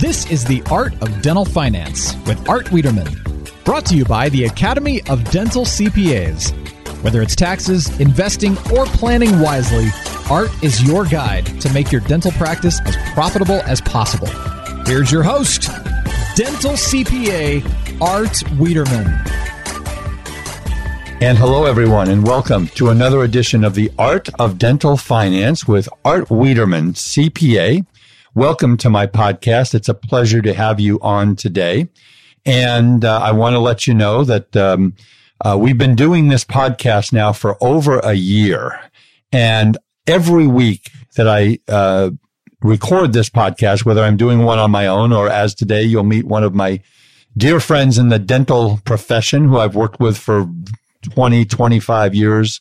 This is The Art of Dental Finance with Art Wiederman, brought to you by the Academy of Dental CPAs. Whether it's taxes, investing, or planning wisely, Art is your guide to make your dental practice as profitable as possible. Here's your host, Dental CPA Art Wiederman. And hello, everyone, and welcome to another edition of the Art of Dental Finance with Art Wiederman, CPA. Welcome to my podcast. It's a pleasure to have you on today. And uh, I want to let you know that um, uh, we've been doing this podcast now for over a year. And every week that I uh, record this podcast, whether I'm doing one on my own or as today, you'll meet one of my dear friends in the dental profession who I've worked with for 20, 25 years.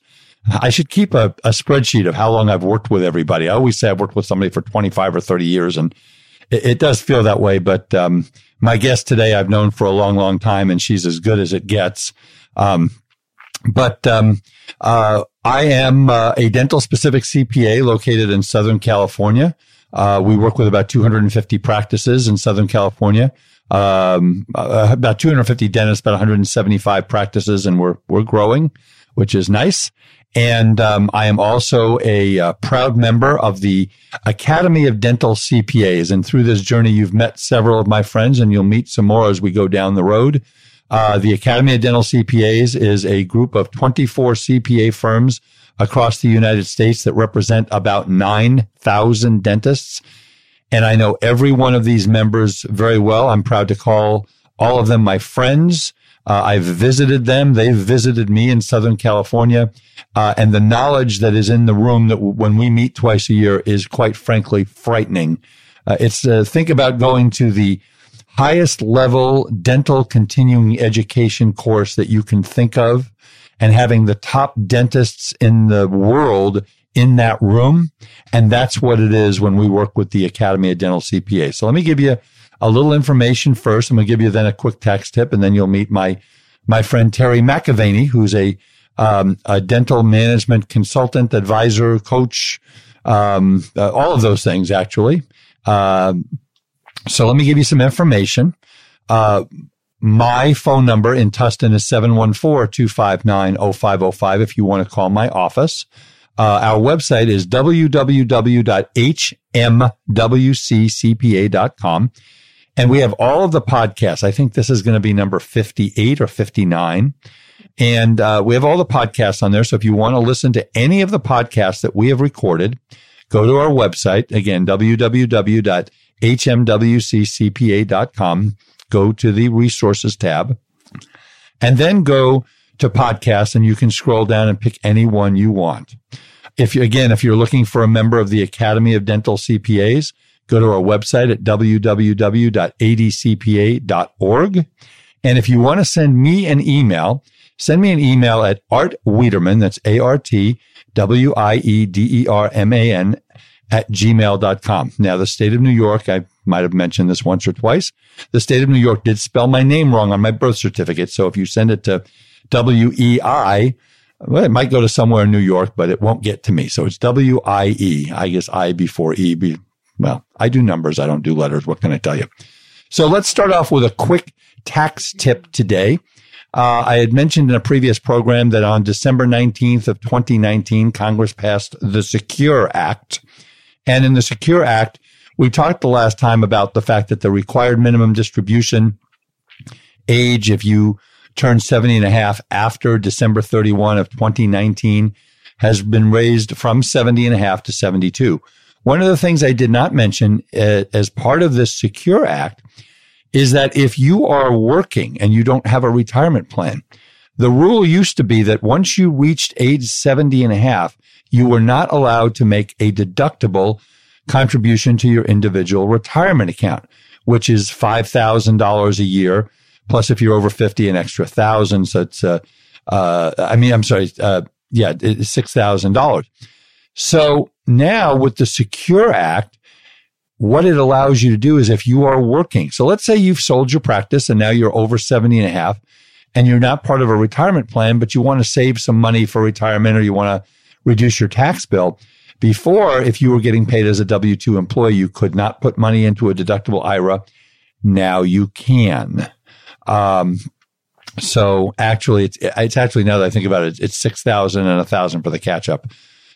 I should keep a, a spreadsheet of how long I've worked with everybody. I always say I've worked with somebody for 25 or 30 years and it, it does feel that way. But, um, my guest today I've known for a long, long time and she's as good as it gets. Um, but, um, uh, I am uh, a dental specific CPA located in Southern California. Uh, we work with about 250 practices in Southern California. Um, uh, about 250 dentists, about 175 practices, and we're we're growing, which is nice. And um, I am also a uh, proud member of the Academy of Dental CPAs. And through this journey, you've met several of my friends, and you'll meet some more as we go down the road. Uh, the Academy of Dental CPAs is a group of 24 CPA firms across the United States that represent about 9,000 dentists. And I know every one of these members very well. I'm proud to call all of them my friends. Uh, I've visited them. They've visited me in Southern California. Uh, and the knowledge that is in the room that w- when we meet twice a year is quite frankly frightening. Uh, it's uh, think about going to the highest level dental continuing education course that you can think of and having the top dentists in the world in that room. And that's what it is when we work with the Academy of Dental CPA. So let me give you a little information first. I'm going to give you then a quick tax tip and then you'll meet my, my friend Terry McAvaney, who's a, um, a dental management consultant, advisor, coach, um, uh, all of those things actually. Um, so let me give you some information. Uh, my phone number in Tustin is 714-259-0505 if you want to call my office. Uh, our website is www.hmwccpa.com. And we have all of the podcasts. I think this is going to be number 58 or 59. And uh, we have all the podcasts on there. So if you want to listen to any of the podcasts that we have recorded, go to our website. Again, www.hmwccpa.com go to the resources tab and then go to podcasts and you can scroll down and pick any one you want. If you, again, if you're looking for a member of the Academy of Dental CPAs, go to our website at www.adcpa.org. And if you want to send me an email, send me an email at Art Wiederman, that's A-R-T-W-I-E-D-E-R-M-A-N at gmail.com. Now, the state of New York, I might have mentioned this once or twice. The state of New York did spell my name wrong on my birth certificate. So if you send it to W-E-I, well, it might go to somewhere in New York, but it won't get to me. So it's W-I-E. I guess I before E. Well, I do numbers. I don't do letters. What can I tell you? So let's start off with a quick tax tip today. Uh, I had mentioned in a previous program that on December 19th of 2019, Congress passed the Secure Act. And in the Secure Act, we talked the last time about the fact that the required minimum distribution age, if you turn 70 and a half after December 31 of 2019, has been raised from 70 and a half to 72. One of the things I did not mention uh, as part of this Secure Act is that if you are working and you don't have a retirement plan, the rule used to be that once you reached age 70 and a half, you were not allowed to make a deductible contribution to your individual retirement account, which is $5,000 a year. Plus, if you're over 50, an extra thousand. So it's, uh, uh, I mean, I'm sorry. Uh, yeah, it's $6,000. So now with the Secure Act, what it allows you to do is if you are working, so let's say you've sold your practice and now you're over 70 and a half and you're not part of a retirement plan, but you want to save some money for retirement or you want to reduce your tax bill. Before, if you were getting paid as a W 2 employee, you could not put money into a deductible IRA. Now you can. Um, so actually, it's, it's actually, now that I think about it, it's 6,000 and a thousand for the catch up.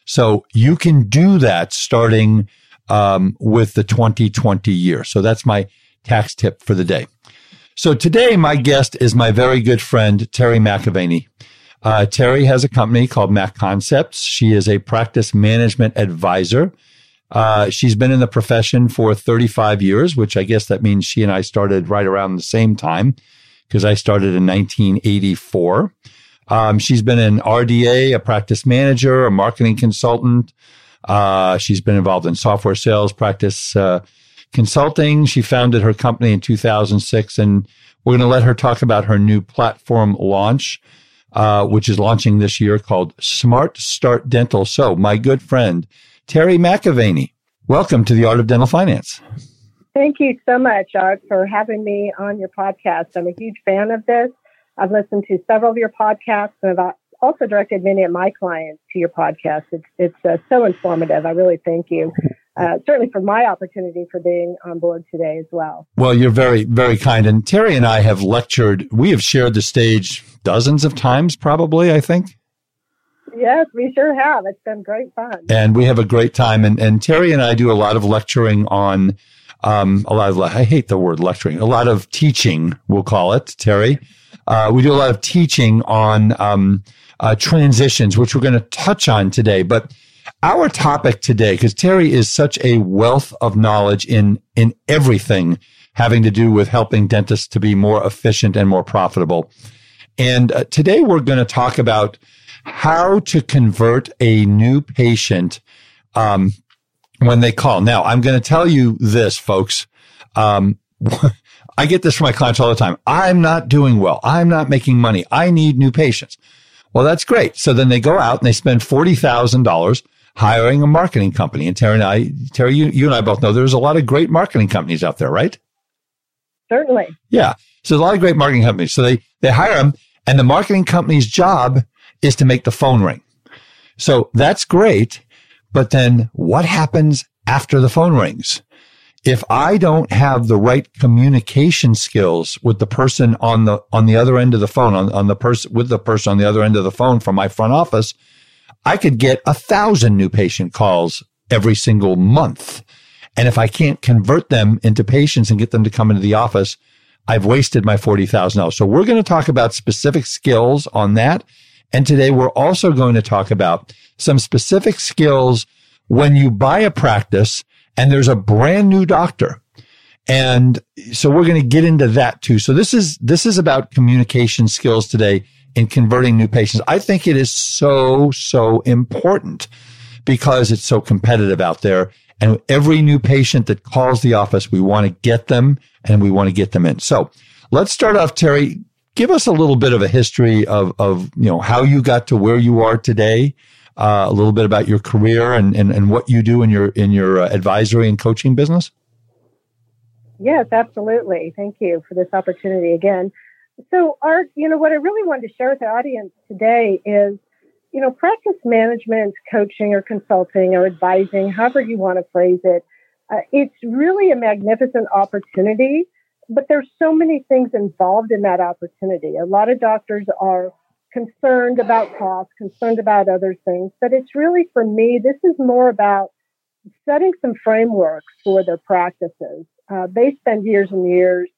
So you can do that starting, um, with the 2020 year. So that's my tax tip for the day. So today, my guest is my very good friend, Terry McAvaney. Uh, Terry has a company called Mac Concepts. She is a practice management advisor. Uh, she's been in the profession for 35 years, which I guess that means she and I started right around the same time because I started in 1984. Um, she's been an RDA, a practice manager, a marketing consultant. Uh, she's been involved in software sales, practice uh, consulting. She founded her company in 2006, and we're going to let her talk about her new platform launch uh, which is launching this year called Smart Start Dental. So, my good friend, Terry McAvaney, welcome to the Art of Dental Finance. Thank you so much, Art, for having me on your podcast. I'm a huge fan of this. I've listened to several of your podcasts and I've also directed many of my clients to your podcast. It's, it's uh, so informative. I really thank you uh, certainly for my opportunity for being on board today as well. Well, you're very, very kind. And Terry and I have lectured, we have shared the stage dozens of times, probably, I think. Yes, we sure have. It's been great fun. And we have a great time. And, and Terry and I do a lot of lecturing on, um, a lot of, I hate the word lecturing, a lot of teaching, we'll call it, Terry. Uh, we do a lot of teaching on, um, uh, transitions, which we're going to touch on today. But our topic today, because Terry is such a wealth of knowledge in, in everything having to do with helping dentists to be more efficient and more profitable. And uh, today we're going to talk about how to convert a new patient, um, when they call. Now, I'm going to tell you this, folks. Um, I get this from my clients all the time. I'm not doing well. I'm not making money. I need new patients. Well, that's great. So then they go out and they spend $40,000 hiring a marketing company. And Terry and I, Terry, you, you and I both know there's a lot of great marketing companies out there, right? Certainly. Yeah. So there's a lot of great marketing companies. So they, they hire them and the marketing company's job is to make the phone ring. So that's great. But then what happens after the phone rings? If I don't have the right communication skills with the person on the, on the other end of the phone, on, on the person, with the person on the other end of the phone from my front office, I could get a thousand new patient calls every single month. And if I can't convert them into patients and get them to come into the office, I've wasted my $40,000. So we're going to talk about specific skills on that. And today we're also going to talk about some specific skills when you buy a practice and there's a brand new doctor. And so we're going to get into that too. So this is, this is about communication skills today in converting new patients. I think it is so, so important because it's so competitive out there. And every new patient that calls the office, we want to get them and we want to get them in. So let's start off, Terry. Give us a little bit of a history of, of, you know, how you got to where you are today. Uh, a little bit about your career and, and, and what you do in your, in your uh, advisory and coaching business. Yes, absolutely. Thank you for this opportunity again. So, Art, you know, what I really wanted to share with the audience today is, you know, practice management, coaching or consulting or advising, however you want to phrase it, uh, it's really a magnificent opportunity, but there's so many things involved in that opportunity. A lot of doctors are concerned about cost, concerned about other things, but it's really for me, this is more about setting some frameworks for their practices. Uh, they spend years and years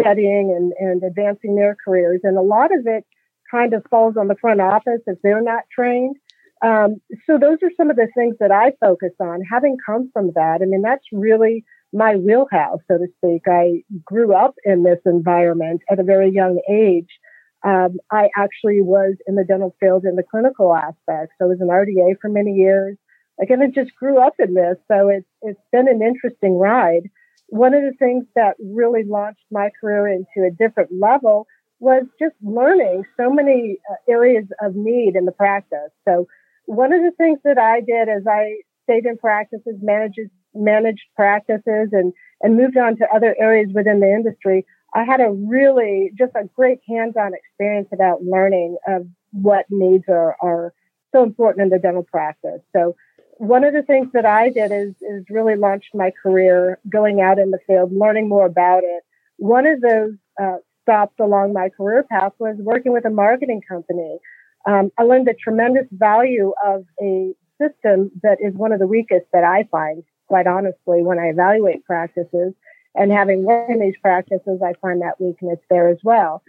studying and, and advancing their careers. And a lot of it kind of falls on the front office if they're not trained. Um, so those are some of the things that I focus on. Having come from that, I mean, that's really my wheelhouse, so to speak. I grew up in this environment at a very young age. Um, I actually was in the dental field in the clinical aspect. So I was an RDA for many years. Again, I just grew up in this, so it's it's been an interesting ride one of the things that really launched my career into a different level was just learning so many uh, areas of need in the practice. So one of the things that I did as I stayed in practices, managed, managed practices and, and moved on to other areas within the industry, I had a really just a great hands-on experience about learning of what needs are, are so important in the dental practice. So one of the things that I did is, is really launched my career going out in the field, learning more about it. One of those uh, stops along my career path was working with a marketing company. Um, I learned the tremendous value of a system that is one of the weakest that I find, quite honestly, when I evaluate practices. And having worked in these practices, I find that weakness there as well.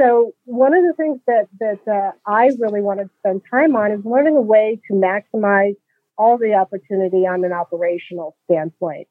So one of the things that that uh, I really want to spend time on is learning a way to maximize all the opportunity on an operational standpoint.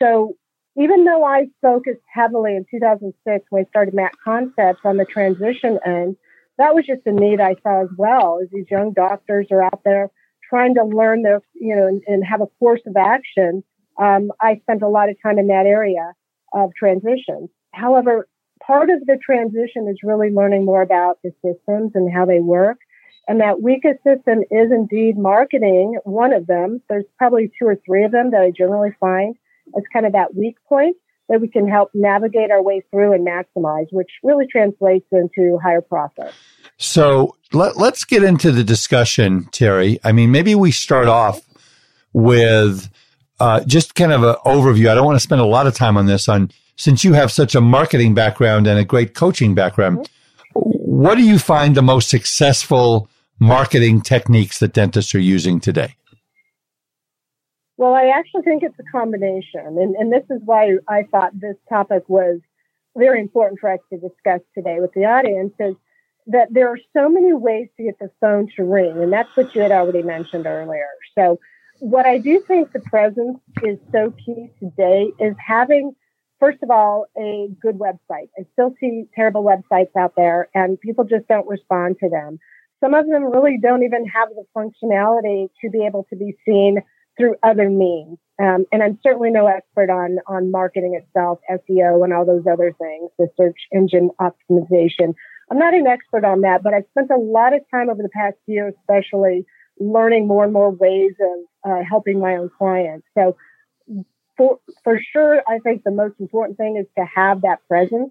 So even though I focused heavily in 2006 when I started Mac Concepts on the transition end, that was just a need I saw as well. As these young doctors are out there trying to learn their, you know, and, and have a course of action, um, I spent a lot of time in that area of transition. However, part of the transition is really learning more about the systems and how they work. And that weakest system is indeed marketing, one of them. There's probably two or three of them that I generally find as kind of that weak point that we can help navigate our way through and maximize, which really translates into higher profit. So let, let's get into the discussion, Terry. I mean, maybe we start off with uh, just kind of an overview. I don't want to spend a lot of time on this. On since you have such a marketing background and a great coaching background, what do you find the most successful marketing techniques that dentists are using today? Well, I actually think it's a combination. And, and this is why I thought this topic was very important for us to discuss today with the audience is that there are so many ways to get the phone to ring. And that's what you had already mentioned earlier. So what I do think the presence is so key today is having, first of all, a good website. I still see terrible websites out there and people just don't respond to them. Some of them really don't even have the functionality to be able to be seen through other means. Um, and I'm certainly no expert on on marketing itself, SEO, and all those other things, the search engine optimization. I'm not an expert on that, but I've spent a lot of time over the past year, especially learning more and more ways of uh, helping my own clients. So, for for sure, I think the most important thing is to have that presence.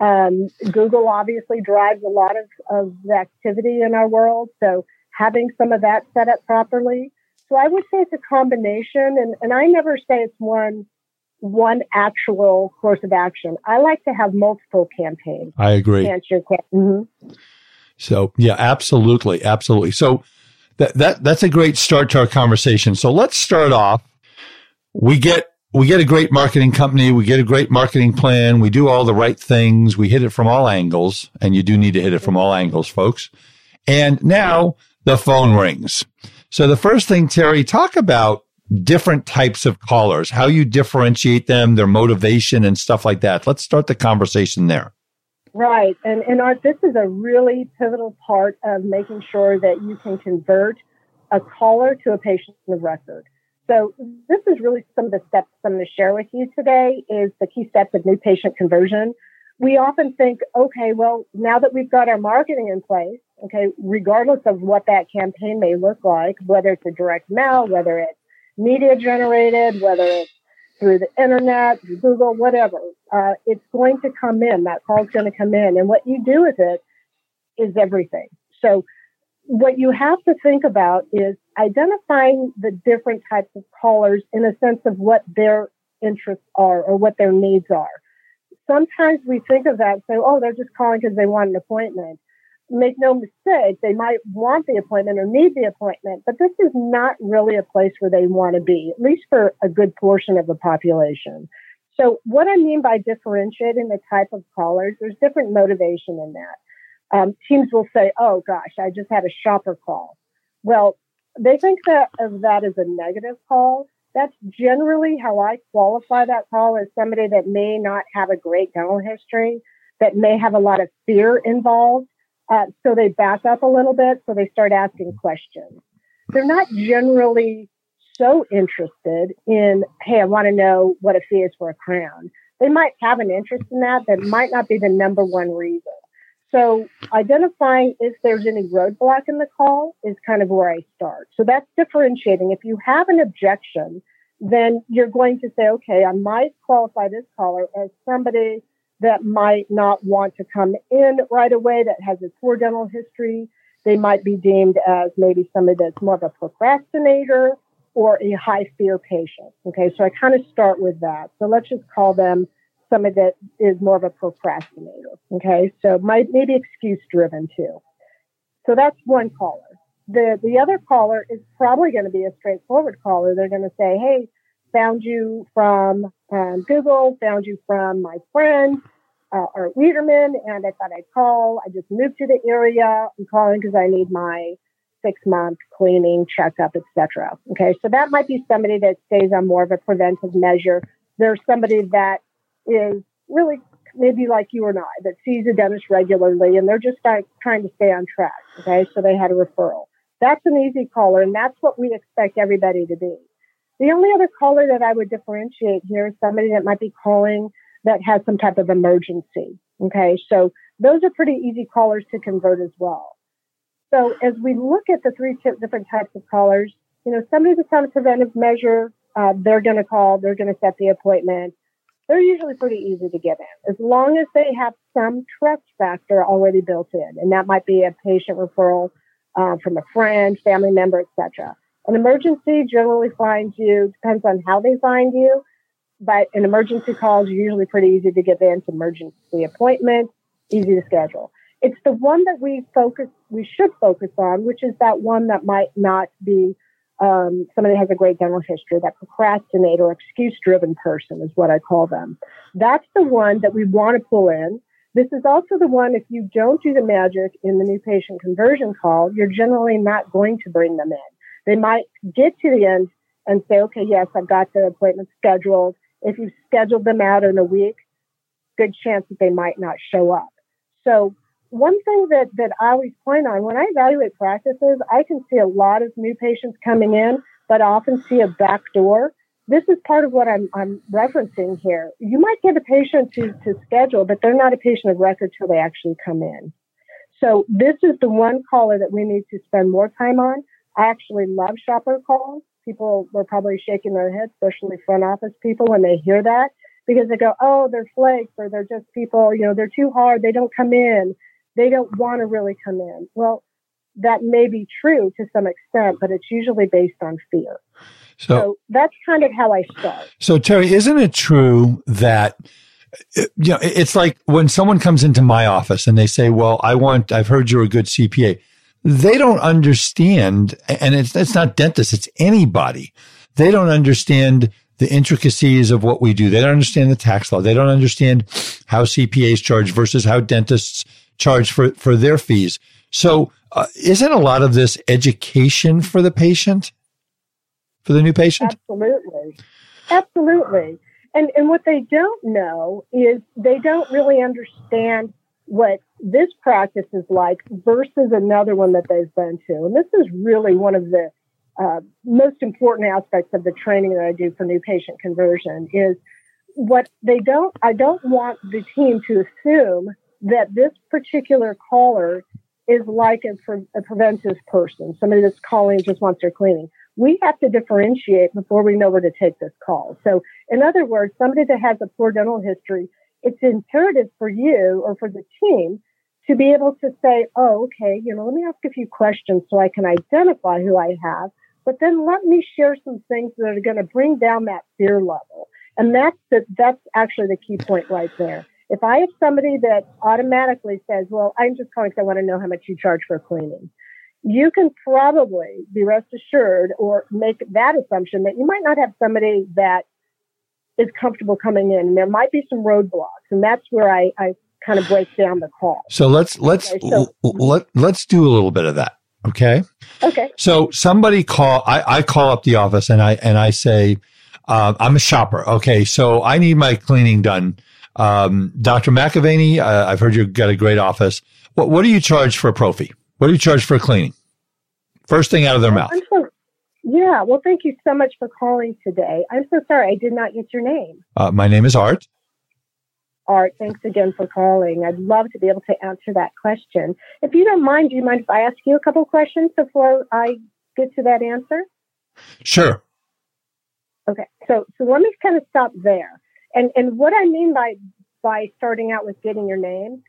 Um, Google obviously drives a lot of, of the activity in our world, so having some of that set up properly so I would say it's a combination, and, and I never say it's one one actual course of action. I like to have multiple campaigns. I agree. Mm-hmm. So yeah, absolutely, absolutely. So that that that's a great start to our conversation. So let's start off. We get we get a great marketing company. We get a great marketing plan. We do all the right things. We hit it from all angles, and you do need to hit it from all angles, folks. And now the phone rings. So the first thing, Terry, talk about different types of callers, how you differentiate them, their motivation and stuff like that. Let's start the conversation there. Right. And, and Art, this is a really pivotal part of making sure that you can convert a caller to a patient of record. So this is really some of the steps I'm going to share with you today is the key steps of new patient conversion. We often think, okay, well, now that we've got our marketing in place, Okay. Regardless of what that campaign may look like, whether it's a direct mail, whether it's media generated, whether it's through the internet, Google, whatever, uh, it's going to come in. That call is going to come in. And what you do with it is everything. So what you have to think about is identifying the different types of callers in a sense of what their interests are or what their needs are. Sometimes we think of that and say, oh, they're just calling because they want an appointment make no mistake, they might want the appointment or need the appointment, but this is not really a place where they want to be, at least for a good portion of the population. So what I mean by differentiating the type of callers, there's different motivation in that. Um, teams will say, oh gosh, I just had a shopper call. Well, they think that of that as a negative call. That's generally how I qualify that call as somebody that may not have a great dental history, that may have a lot of fear involved uh, so they back up a little bit. So they start asking questions. They're not generally so interested in, hey, I want to know what a fee is for a crown. They might have an interest in that. That might not be the number one reason. So identifying if there's any roadblock in the call is kind of where I start. So that's differentiating. If you have an objection, then you're going to say, okay, I might qualify this caller as somebody that might not want to come in right away that has a poor dental history. They might be deemed as maybe somebody that's more of a procrastinator, or a high fear patient. Okay, so I kind of start with that. So let's just call them somebody that is more of a procrastinator. Okay, so might maybe excuse driven too. So that's one caller. The the other caller is probably going to be a straightforward caller. They're going to say, "Hey, found you from um, Google, found you from my friend." Uh, Art Wiederman, and I thought I'd call. I just moved to the area. I'm calling because I need my six month cleaning checkup, etc. Okay, so that might be somebody that stays on more of a preventive measure. There's somebody that is really maybe like you and I that sees a dentist regularly and they're just trying to stay on track. Okay. So they had a referral. That's an easy caller and that's what we expect everybody to be. The only other caller that I would differentiate here is somebody that might be calling that has some type of emergency. Okay. So those are pretty easy callers to convert as well. So as we look at the three different types of callers, you know, somebody that's on a preventive measure, uh, they're going to call, they're going to set the appointment they're usually pretty easy to get in as long as they have some trust factor already built in. And that might be a patient referral uh, from a friend, family member, etc. An emergency generally finds you, depends on how they find you, but an emergency call is usually pretty easy to get in. It's emergency appointment, easy to schedule. It's the one that we focus, we should focus on, which is that one that might not be um, somebody has a great dental history, that procrastinate or excuse driven person is what I call them. That's the one that we want to pull in. This is also the one, if you don't do the magic in the new patient conversion call, you're generally not going to bring them in. They might get to the end and say, okay, yes, I've got the appointment scheduled. If you've scheduled them out in a week, good chance that they might not show up. So one thing that, that I always point on when I evaluate practices, I can see a lot of new patients coming in, but I often see a back door. This is part of what I'm, I'm referencing here. You might get a patient to, to schedule, but they're not a patient of record till they actually come in. So this is the one caller that we need to spend more time on. I actually love shopper calls. People were probably shaking their heads, especially front office people when they hear that because they go, oh, they're flakes or they're just people, you know, they're too hard. They don't come in they don't want to really come in. Well, that may be true to some extent, but it's usually based on fear. So, so that's kind of how I start. So Terry, isn't it true that uh, you know, it's like when someone comes into my office and they say, well, I want, I've heard you're a good CPA. They don't understand, and it's, it's not dentists, it's anybody. They don't understand the intricacies of what we do. They don't understand the tax law. They don't understand how CPAs charge versus how dentists charge for, for their fees. So uh, isn't a lot of this education for the patient, for the new patient? Absolutely. Absolutely. And, and what they don't know is they don't really understand what this practice is like versus another one that they've been to. And this is really one of the uh, most important aspects of the training that I do for new patient conversion is what they don't, I don't want the team to assume that this particular caller is like a, pre- a preventive person, somebody that's calling just wants their cleaning. We have to differentiate before we know where to take this call. So, in other words, somebody that has a poor dental history, it's imperative for you or for the team to be able to say, oh, okay, you know, let me ask a few questions so I can identify who I have, but then let me share some things that are going to bring down that fear level. And that's the, that's actually the key point right there. If I have somebody that automatically says, well, I'm just calling because I want to know how much you charge for cleaning, you can probably be rest assured or make that assumption that you might not have somebody that is comfortable coming in. And There might be some roadblocks, and that's where I, I kind of break down the call. So let's let's okay, so, let let's do a little bit of that. Okay. Okay. So somebody call I, I call up the office and I and I say, uh, I'm a shopper. Okay, so I need my cleaning done um, Dr. McAvaney, uh, I've heard you've got a great office. What, what do you charge for a prophy? What do you charge for cleaning? First thing out of their mouth. Yeah. Well, thank you so much for calling today. I'm so sorry I did not get your name. Uh, my name is Art. Art, thanks again for calling. I'd love to be able to answer that question. If you don't mind, do you mind if I ask you a couple questions before I get to that answer? Sure. Okay. So, so let me kind of stop there. And and what I mean by by starting out with getting your name,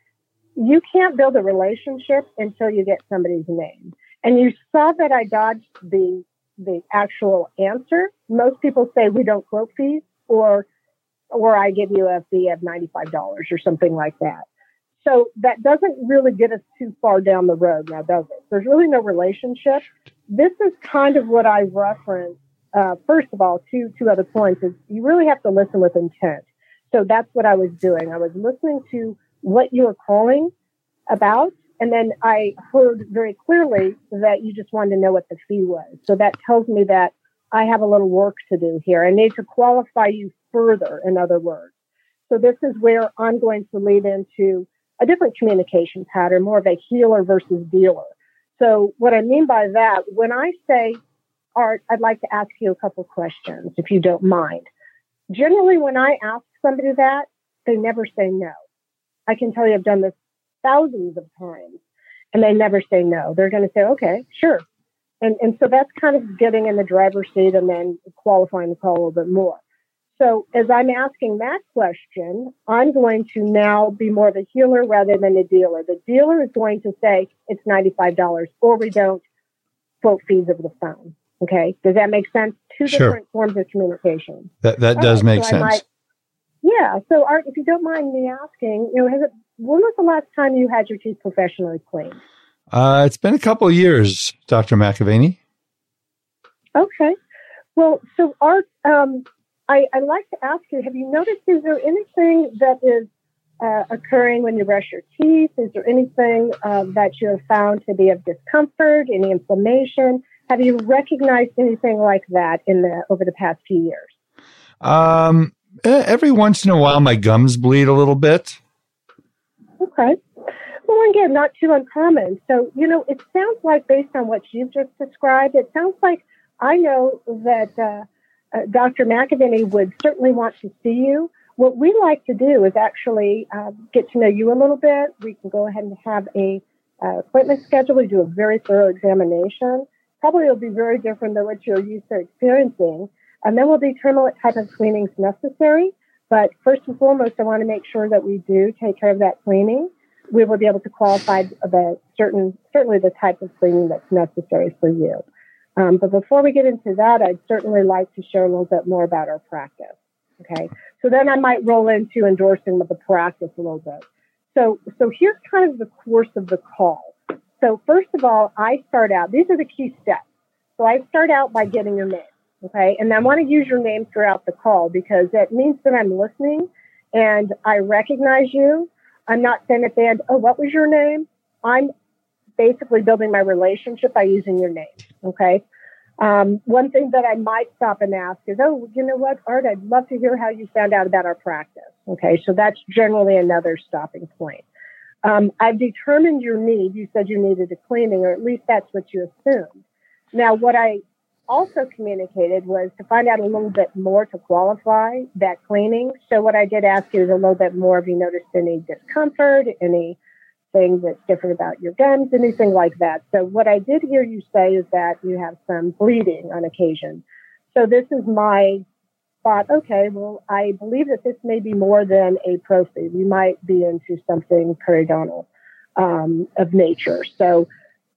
you can't build a relationship until you get somebody's name. And you saw that I dodged the the actual answer. Most people say we don't quote fees or or I give you a fee of $95 or something like that. So that doesn't really get us too far down the road now, does it? There's really no relationship. This is kind of what I referenced. Uh, first of all, two, two other points is you really have to listen with intent. So that's what I was doing. I was listening to what you were calling about. And then I heard very clearly that you just wanted to know what the fee was. So that tells me that I have a little work to do here. I need to qualify you further, in other words. So this is where I'm going to lead into a different communication pattern, more of a healer versus dealer. So what I mean by that, when I say, Art, I'd like to ask you a couple questions, if you don't mind. Generally, when I ask somebody that, they never say no. I can tell you I've done this thousands of times and they never say no. They're going to say, okay, sure. And, and so that's kind of getting in the driver's seat and then qualifying the call a little bit more. So as I'm asking that question, I'm going to now be more of a healer rather than a dealer. The dealer is going to say it's $95 or we don't quote fees over the phone. Okay. Does that make sense? Two sure. different forms of communication. That, that does make so sense. Might, yeah. So Art, if you don't mind me asking, you know, has it, when was the last time you had your teeth professionally cleaned? Uh, it's been a couple of years, Dr. McAvaney. Okay. Well, so Art, um, I, I like to ask you, have you noticed, is there anything that is uh, occurring when you brush your teeth? Is there anything uh, that you have found to be of discomfort, any inflammation? Have you recognized anything like that in the over the past few years? Um, every once in a while, my gums bleed a little bit. Okay. Well, again, not too uncommon. So, you know, it sounds like based on what you've just described, it sounds like I know that uh, uh, Dr. McAvaney would certainly want to see you. What we like to do is actually uh, get to know you a little bit. We can go ahead and have a uh, appointment schedule. We do a very thorough examination. Probably it'll be very different than what you're used to experiencing. And then we'll determine what type of cleaning is necessary. But first and foremost, I want to make sure that we do take care of that cleaning. We will be able to qualify the certain, certainly the type of cleaning that's necessary for you. Um, but before we get into that, I'd certainly like to share a little bit more about our practice. Okay. So then I might roll into endorsing the practice a little bit. So, so here's kind of the course of the call. So first of all, I start out, these are the key steps. So I start out by getting your name. Okay. And I want to use your name throughout the call because it means that I'm listening and I recognize you. I'm not saying at the end, oh, what was your name? I'm basically building my relationship by using your name. Okay. Um, one thing that I might stop and ask is, oh, you know what, Art, I'd love to hear how you found out about our practice. Okay. So that's generally another stopping point. Um, I've determined your need. You said you needed a cleaning, or at least that's what you assumed. Now, what I also communicated was to find out a little bit more to qualify that cleaning. So what I did ask you is a little bit more. Have you noticed any discomfort, any thing that's different about your gums, anything like that. So what I did hear you say is that you have some bleeding on occasion. So this is my thought, okay, well, I believe that this may be more than a prophy. We might be into something periodontal um, of nature. So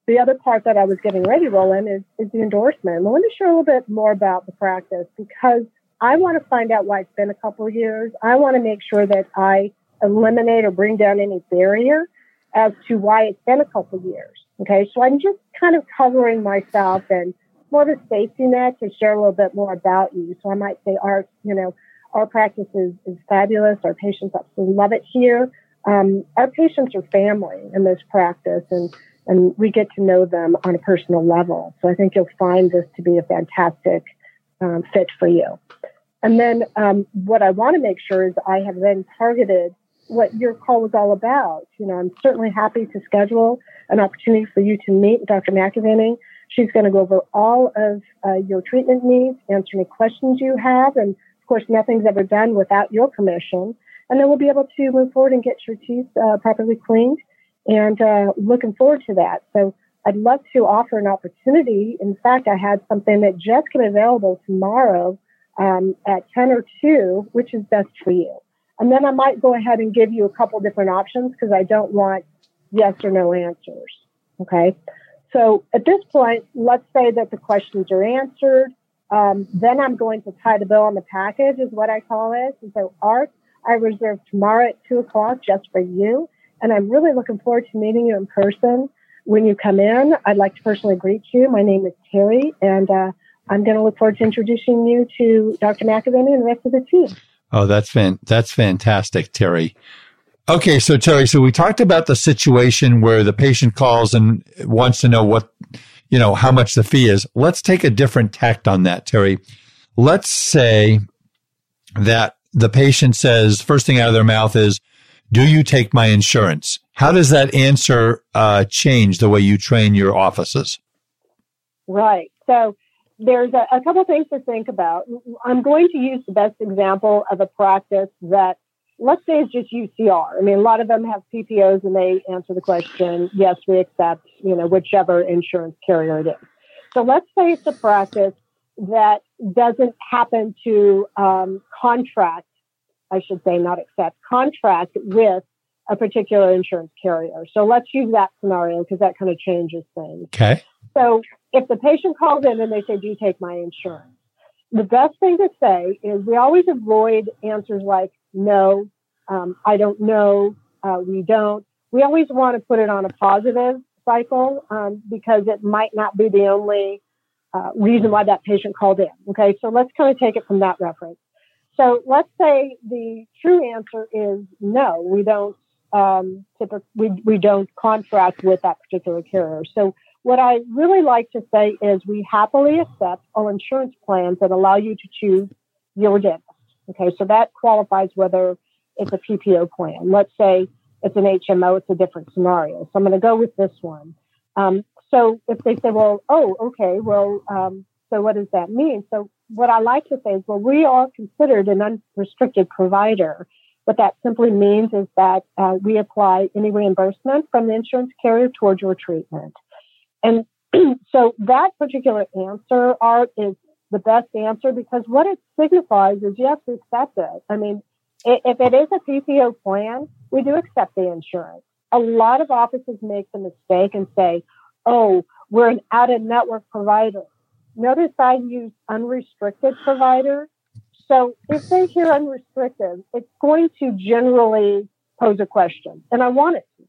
the other part that I was getting ready in is, is the endorsement. I want to share a little bit more about the practice because I want to find out why it's been a couple of years. I want to make sure that I eliminate or bring down any barrier as to why it's been a couple of years. Okay, so I'm just kind of covering myself and more of a safety net to share a little bit more about you. So I might say our, you know, our practice is, is fabulous. Our patients absolutely love it here. Um, our patients are family in this practice and, and we get to know them on a personal level. So I think you'll find this to be a fantastic um, fit for you. And then um, what I want to make sure is I have then targeted what your call was all about. You know, I'm certainly happy to schedule an opportunity for you to meet Dr. McAvaney. She's going to go over all of uh, your treatment needs, answer any questions you have, and of course, nothing's ever done without your permission. And then we'll be able to move forward and get your teeth uh, properly cleaned. And uh, looking forward to that. So I'd love to offer an opportunity. In fact, I had something that just came available tomorrow um, at 10 or 2, which is best for you. And then I might go ahead and give you a couple different options because I don't want yes or no answers. Okay. So at this point, let's say that the questions are answered. Um, then I'm going to tie the bill on the package, is what I call it. And so, Art, I reserve tomorrow at two o'clock just for you. And I'm really looking forward to meeting you in person when you come in. I'd like to personally greet you. My name is Terry, and uh, I'm going to look forward to introducing you to Dr. McAvaney and the rest of the team. Oh, that's fan- that's fantastic, Terry. Okay, so Terry, so we talked about the situation where the patient calls and wants to know what, you know, how much the fee is. Let's take a different tact on that, Terry. Let's say that the patient says, first thing out of their mouth is, do you take my insurance? How does that answer uh, change the way you train your offices? Right. So there's a, a couple things to think about. I'm going to use the best example of a practice that let's say it's just UCR. I mean, a lot of them have PPOs and they answer the question, yes, we accept, you know, whichever insurance carrier it is. So let's say it's a practice that doesn't happen to um, contract, I should say, not accept, contract with a particular insurance carrier. So let's use that scenario because that kind of changes things. Okay. So if the patient calls in and they say, do you take my insurance? The best thing to say is we always avoid answers like, no, um, I don't know, uh, we don't. We always want to put it on a positive cycle um, because it might not be the only uh, reason why that patient called in. Okay, so let's kind of take it from that reference. So let's say the true answer is no, we don't. Um, typically, we we don't contract with that particular carrier. So what I really like to say is we happily accept all insurance plans that allow you to choose your dentist. Okay, so that qualifies whether it's a PPO plan. Let's say it's an HMO, it's a different scenario. So I'm going to go with this one. Um, so if they say, well, oh, okay, well, um, so what does that mean? So what I like to say is, well, we are considered an unrestricted provider. What that simply means is that uh, we apply any reimbursement from the insurance carrier towards your treatment. And so that particular answer, Art, is the best answer because what it signifies is yes, we accept it. I mean, if it is a PPO plan, we do accept the insurance. A lot of offices make the mistake and say, oh, we're an out of network provider. Notice I use unrestricted provider. So if they hear unrestricted, it's going to generally pose a question. And I want it to.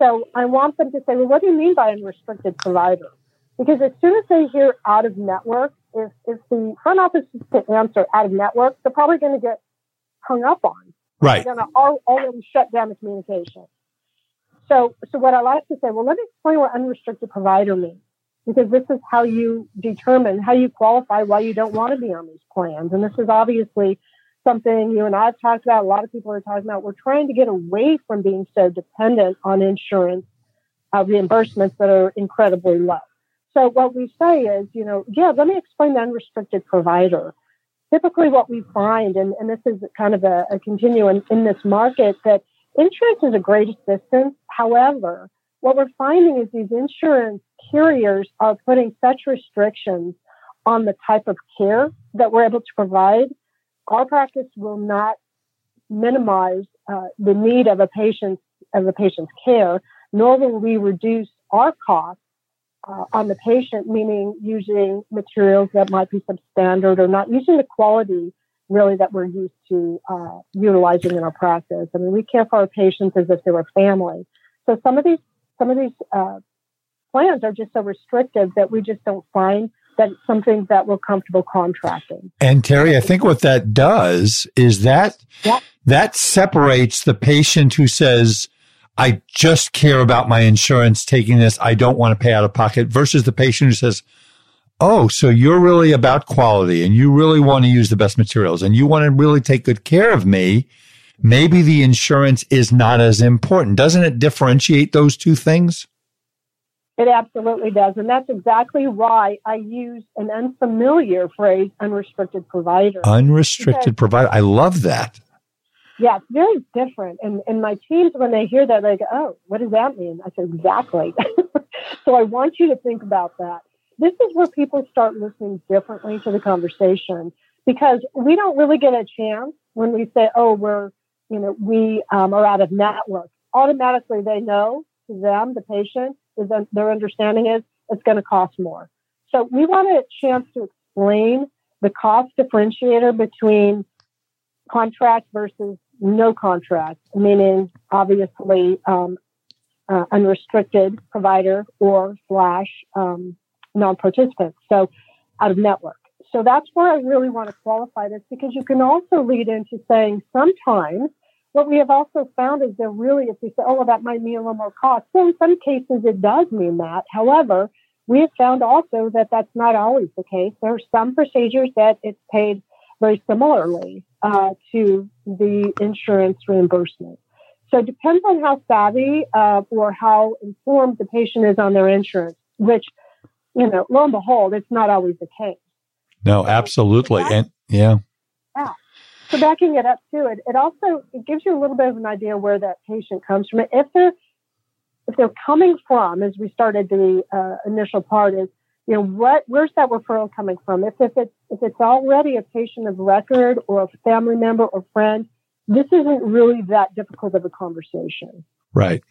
So I want them to say, well, what do you mean by unrestricted provider? Because as soon as they hear out of network, if, if the front office is to answer out of network, they're probably going to get hung up on. Right. They're going to already shut down the communication. So, so what I like to say, well, let me explain what unrestricted provider means, because this is how you determine how you qualify why you don't want to be on these plans. And this is obviously something you and I have talked about. A lot of people are talking about. We're trying to get away from being so dependent on insurance uh, reimbursements that are incredibly low. So what we say is, you know, yeah, let me explain the unrestricted provider typically what we find, and, and this is kind of a, a continuum in this market, that insurance is a great assistance. However, what we're finding is these insurance carriers are putting such restrictions on the type of care that we're able to provide. Our practice will not minimize uh, the need of a patient's of a patient's care, nor will we reduce our costs uh, on the patient, meaning using materials that might be substandard or not using the quality really that we're used to uh, utilizing in our practice. I mean, we care for our patients as if they were family. So some of these some of these uh, plans are just so restrictive that we just don't find that it's something that we're comfortable contracting. And Terry, I think what that does is that that separates the patient who says, I just care about my insurance taking this. I don't want to pay out of pocket versus the patient who says, Oh, so you're really about quality and you really want to use the best materials and you want to really take good care of me. Maybe the insurance is not as important. Doesn't it differentiate those two things? It absolutely does. And that's exactly why I use an unfamiliar phrase, unrestricted provider. Unrestricted because, provider. I love that. Yeah, it's very different. And and my teams, when they hear that, they go, "Oh, what does that mean?" I said, "Exactly." so I want you to think about that. This is where people start listening differently to the conversation because we don't really get a chance when we say, "Oh, we're you know we um, are out of network." Automatically, they know to them, the patient, is their understanding is it's going to cost more. So we want a chance to explain the cost differentiator between contract versus no contract, meaning obviously um, uh, unrestricted provider or slash um, non-participant, so out of network. So that's where I really want to qualify this because you can also lead into saying sometimes what we have also found is that really if we say, oh, well, that might mean a little more cost. So in some cases it does mean that. However, we have found also that that's not always the case. There are some procedures that it's paid very similarly uh, to the insurance reimbursement. So it depends on how savvy uh, or how informed the patient is on their insurance, which, you know, lo and behold, it's not always the case. No, absolutely. and yeah. Yeah. So backing it up too, it, it also it gives you a little bit of an idea where that patient comes from. If they're if they're coming from, as we started the uh, initial part, is you know what where's that referral coming from? If if it's if it's already a patient of record or a family member or friend, this isn't really that difficult of a conversation. Right.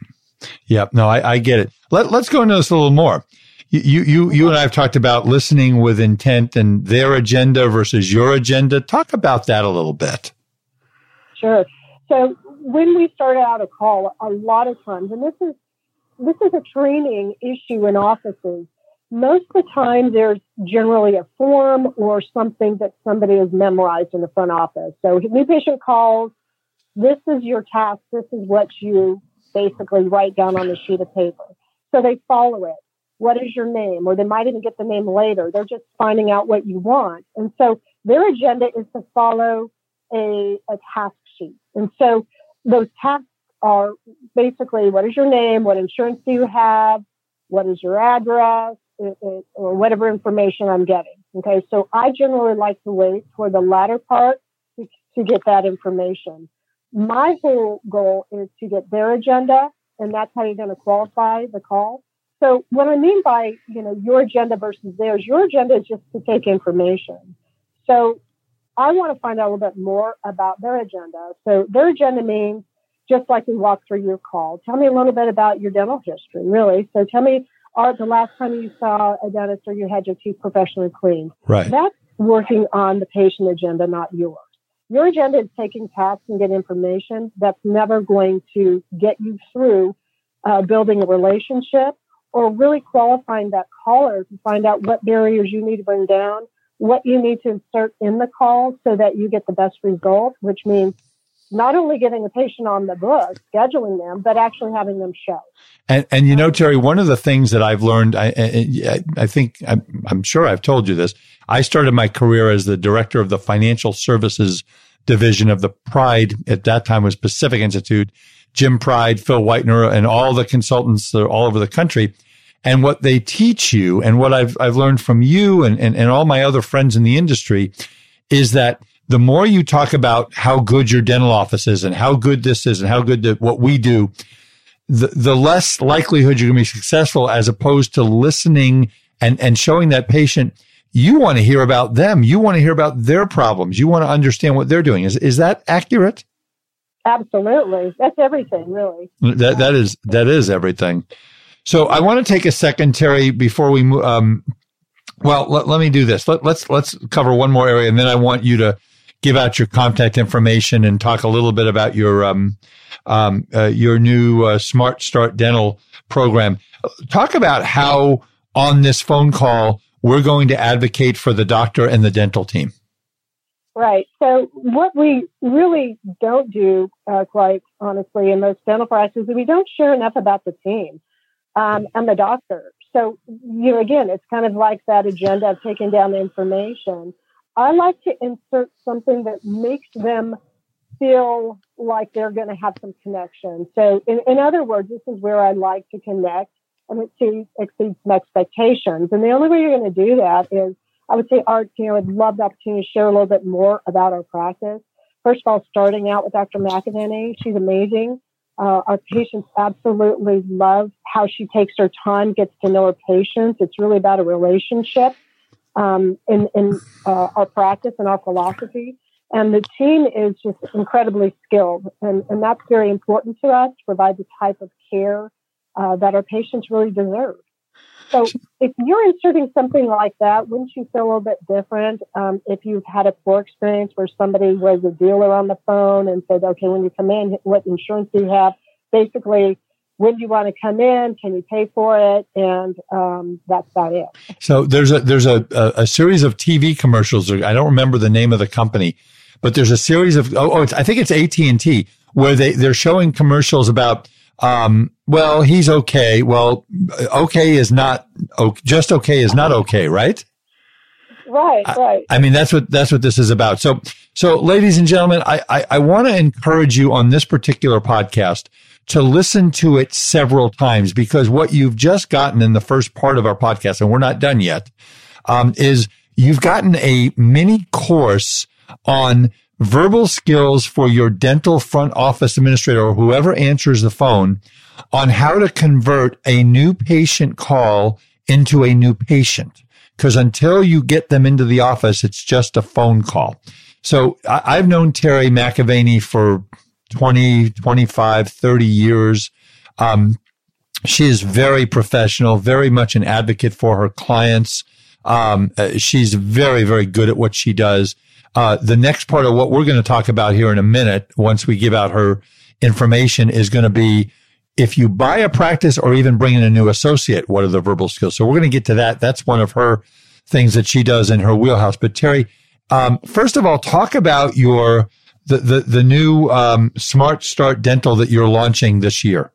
Yep. No, I, I get it. Let, let's go into this a little more. You, you, you and I have talked about listening with intent and their agenda versus your agenda. Talk about that a little bit. Sure. So when we start out a call, a lot of times, and this is this is a training issue in offices. Most of the time, there's generally a form or something that somebody has memorized in the front office. So, new patient calls. This is your task. This is what you basically write down on the sheet of paper. So they follow it. What is your name? Or they might even get the name later. They're just finding out what you want. And so their agenda is to follow a, a task sheet. And so those tasks are basically what is your name, what insurance do you have, what is your address, uh, uh, or whatever information I'm getting. Okay, so I generally like to wait for the latter part to, to get that information. My whole goal is to get their agenda, and that's how you're going to qualify the call. So what I mean by, you know, your agenda versus theirs, your agenda is just to take information. So I want to find out a little bit more about their agenda. So their agenda means just like we walked through your call. Tell me a little bit about your dental history, really. So tell me, are the last time you saw a dentist or you had your teeth professionally cleaned? Right. That's working on the patient agenda, not yours. Your agenda is taking tasks and get information. That's never going to get you through uh, building a relationship or really qualifying that caller to find out what barriers you need to bring down, what you need to insert in the call so that you get the best result, which means not only getting a patient on the book, scheduling them, but actually having them show. And, and you know, Terry, one of the things that I've learned, I, I, I think, I'm, I'm, sure I've told you this. I started my career as the director of the financial services division of the Pride. At that time was Pacific Institute, Jim Pride, Phil Whitener, and all the consultants all over the country. And what they teach you and what I've, I've learned from you and, and, and all my other friends in the industry is that the more you talk about how good your dental office is and how good this is and how good the, what we do, the, the less likelihood you're going to be successful as opposed to listening and, and showing that patient you want to hear about them. You want to hear about their problems. You want to understand what they're doing. Is, is that accurate? Absolutely. That's everything, really. That, that is, that is everything. So I want to take a second, Terry, before we move. Um, well, let, let me do this. Let, let's, let's cover one more area and then I want you to give out your contact information and talk a little bit about your um, um, uh, your new uh, Smart Start Dental program. Talk about how on this phone call we're going to advocate for the doctor and the dental team. Right. So what we really don't do, uh, quite honestly, in most dental practices, is we don't share enough about the team um, and the doctor. So you know, again, it's kind of like that agenda of taking down the information. I like to insert something that makes them feel like they're going to have some connection. So, in, in other words, this is where I like to connect and it to exceed some expectations. And the only way you're going to do that is, I would say, Art, you know, I'd love the opportunity to share a little bit more about our practice. First of all, starting out with Dr. McAvaney, she's amazing. Uh, our patients absolutely love how she takes her time, gets to know her patients. It's really about a relationship um, in, in uh, our practice and our philosophy. And the team is just incredibly skilled. And, and that's very important to us to provide the type of care uh, that our patients really deserve. So if you're inserting something like that, wouldn't you feel a little bit different um, if you've had a poor experience where somebody was a dealer on the phone and said, okay, when you come in, what insurance do you have? Basically, when do you want to come in? Can you pay for it? And um, that's about it. So there's a there's a, a, a series of TV commercials. I don't remember the name of the company, but there's a series of oh, oh I think it's AT and T where they they're showing commercials about um, well, he's okay. Well, okay is not just okay is not okay, right? Right, right. I, I, mean, that's what that's what this is about. So, so, ladies and gentlemen, I I, I want to encourage you on this particular podcast to listen to it several times because what you've just gotten in the first part of our podcast, and we're not done yet, um, is you've gotten a mini course on verbal skills for your dental front office administrator or whoever answers the phone on how to convert a new patient call into a new patient. Cause until you get them into the office, it's just a phone call. So I, have known Terry McAvaney for 20, 25, 30 years. Um, she is very professional, very much an advocate for her clients. Um, uh, she's very, very good at what she does. Uh, the next part of what we're going to talk about here in a minute, once we give out her information, is going to be if you buy a practice or even bring in a new associate, what are the verbal skills? So we're going to get to that. That's one of her things that she does in her wheelhouse. But Terry, um, first of all, talk about your the the, the new um, Smart Start Dental that you're launching this year.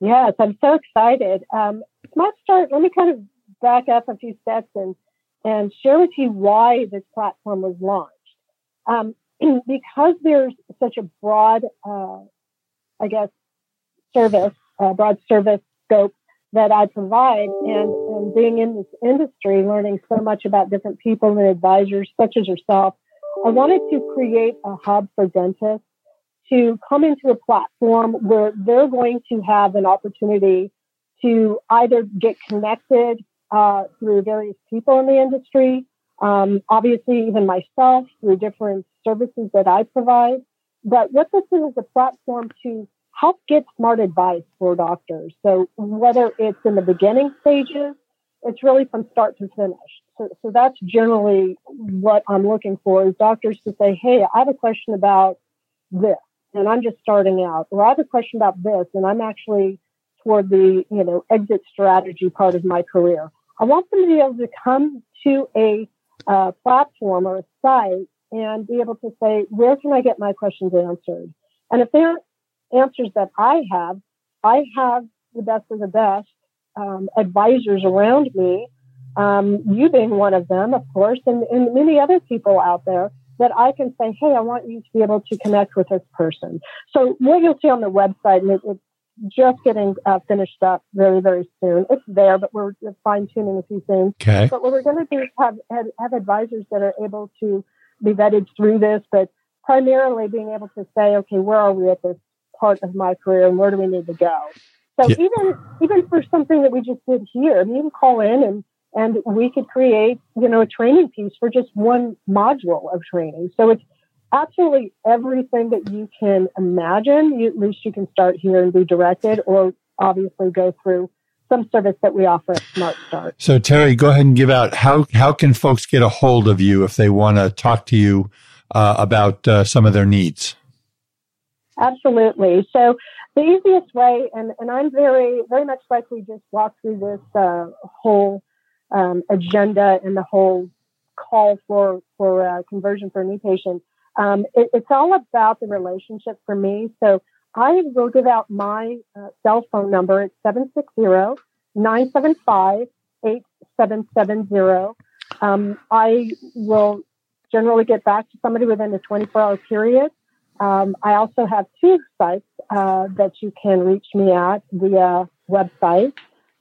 Yes, I'm so excited. Um, Smart Start. Let me kind of back up a few steps and and share with you why this platform was launched. Um, because there's such a broad, uh, I guess, service, uh, broad service scope that I provide, and, and being in this industry, learning so much about different people and advisors such as yourself, I wanted to create a hub for dentists to come into a platform where they're going to have an opportunity to either get connected uh, through various people in the industry, um, obviously even myself through different services that I provide. But what this is is a platform to help get smart advice for doctors. So whether it's in the beginning stages, it's really from start to finish. So, so that's generally what I'm looking for is doctors to say, Hey, I have a question about this and I'm just starting out, or I have a question about this and I'm actually toward the, you know, exit strategy part of my career. I want them to be able to come to a uh, platform or a site and be able to say, where can I get my questions answered? And if they're answers that I have, I have the best of the best um, advisors around me, um, you being one of them, of course, and, and many other people out there that I can say, hey, I want you to be able to connect with this person. So what you'll see on the website, and it, it's just getting uh, finished up very, very soon. It's there, but we're fine tuning a few things. Okay. But what we're going to do is have, have, have advisors that are able to be vetted through this, but primarily being able to say, okay, where are we at this part of my career and where do we need to go? So yeah. even even for something that we just did here, I mean, you can call in and and we could create, you know, a training piece for just one module of training. So it's absolutely everything that you can imagine. You, at least you can start here and be directed, or obviously go through some service that we offer at Smart Start. So Terry, go ahead and give out how how can folks get a hold of you if they want to talk to you uh, about uh, some of their needs. Absolutely. So the easiest way, and, and I'm very very much like we just walked through this uh, whole um, agenda and the whole call for for uh, conversion for a new patient um, it, it's all about the relationship for me. So I will give out my uh, cell phone number. It's 760-975-8770. Um, I will generally get back to somebody within a 24 hour period. Um, I also have two sites uh, that you can reach me at via website.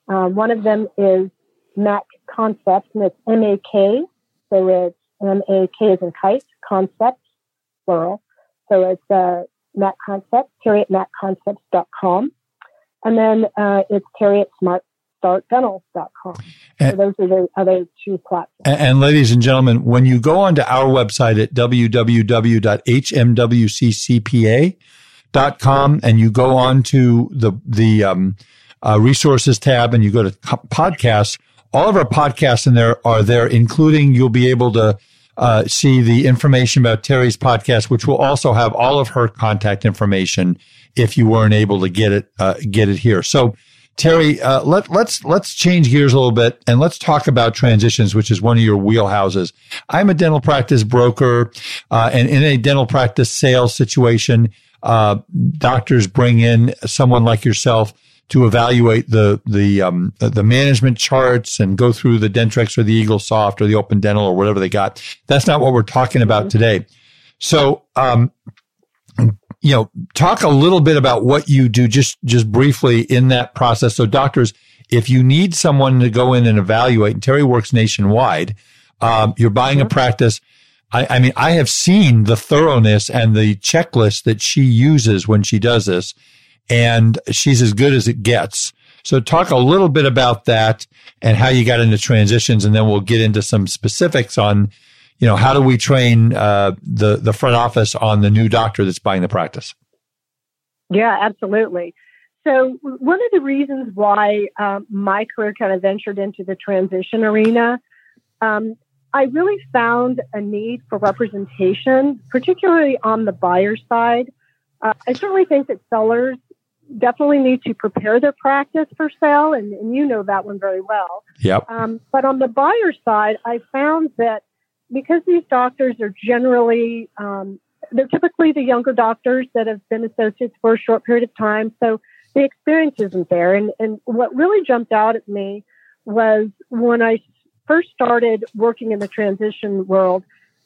Uh, one of them is MAK Concepts, and it's M A K. So it's M A K as in kite, concept plural. So it's uh, MAK Concepts, Terry at makconcepts.com. And then uh, it's Terry at smartstartdental.com. So those are the other two platforms. And, and, ladies and gentlemen, when you go onto our website at www.hmwccpa, com and you go on to the, the, um, uh, resources tab and you go to podcasts, all of our podcasts in there are there, including you'll be able to uh, see the information about Terry's podcast, which will also have all of her contact information if you weren't able to get it uh, get it here. So, Terry, uh, let let's let's change gears a little bit and let's talk about transitions, which is one of your wheelhouses. I'm a dental practice broker, uh, and in a dental practice sales situation, uh, doctors bring in someone like yourself to evaluate the the um, the management charts and go through the Dentrix or the Eagle Soft or the Open Dental or whatever they got. That's not what we're talking about today. So, um, you know, talk a little bit about what you do, just just briefly in that process. So, doctors, if you need someone to go in and evaluate, and Terry works nationwide, um, you're buying a mm-hmm. practice. I, I mean, I have seen the thoroughness and the checklist that she uses when she does this and she's as good as it gets. So talk a little bit about that and how you got into transitions, and then we'll get into some specifics on, you know, how do we train uh, the the front office on the new doctor that's buying the practice. Yeah, absolutely. So one of the reasons why um, my career kind of ventured into the transition arena, um, I really found a need for representation, particularly on the buyer side. Uh, I certainly think that sellers definitely need to prepare their practice for sale, and, and you know that one very well. Yep. Um, but on the buyer side, I found that because these doctors are generally, um, they're typically the younger doctors that have been associates for a short period of time, so the experience isn't there. And, and what really jumped out at me was when I first started working in the transition world,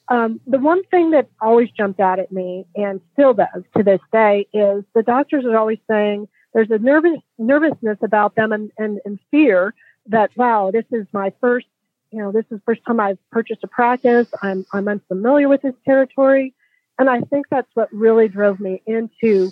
um, the one thing that always jumped out at me and still does to this day is the doctors are always saying there's a nervous nervousness about them and, and, and fear that wow this is my first you know this is first time I've purchased a practice I'm I'm unfamiliar with this territory and I think that's what really drove me into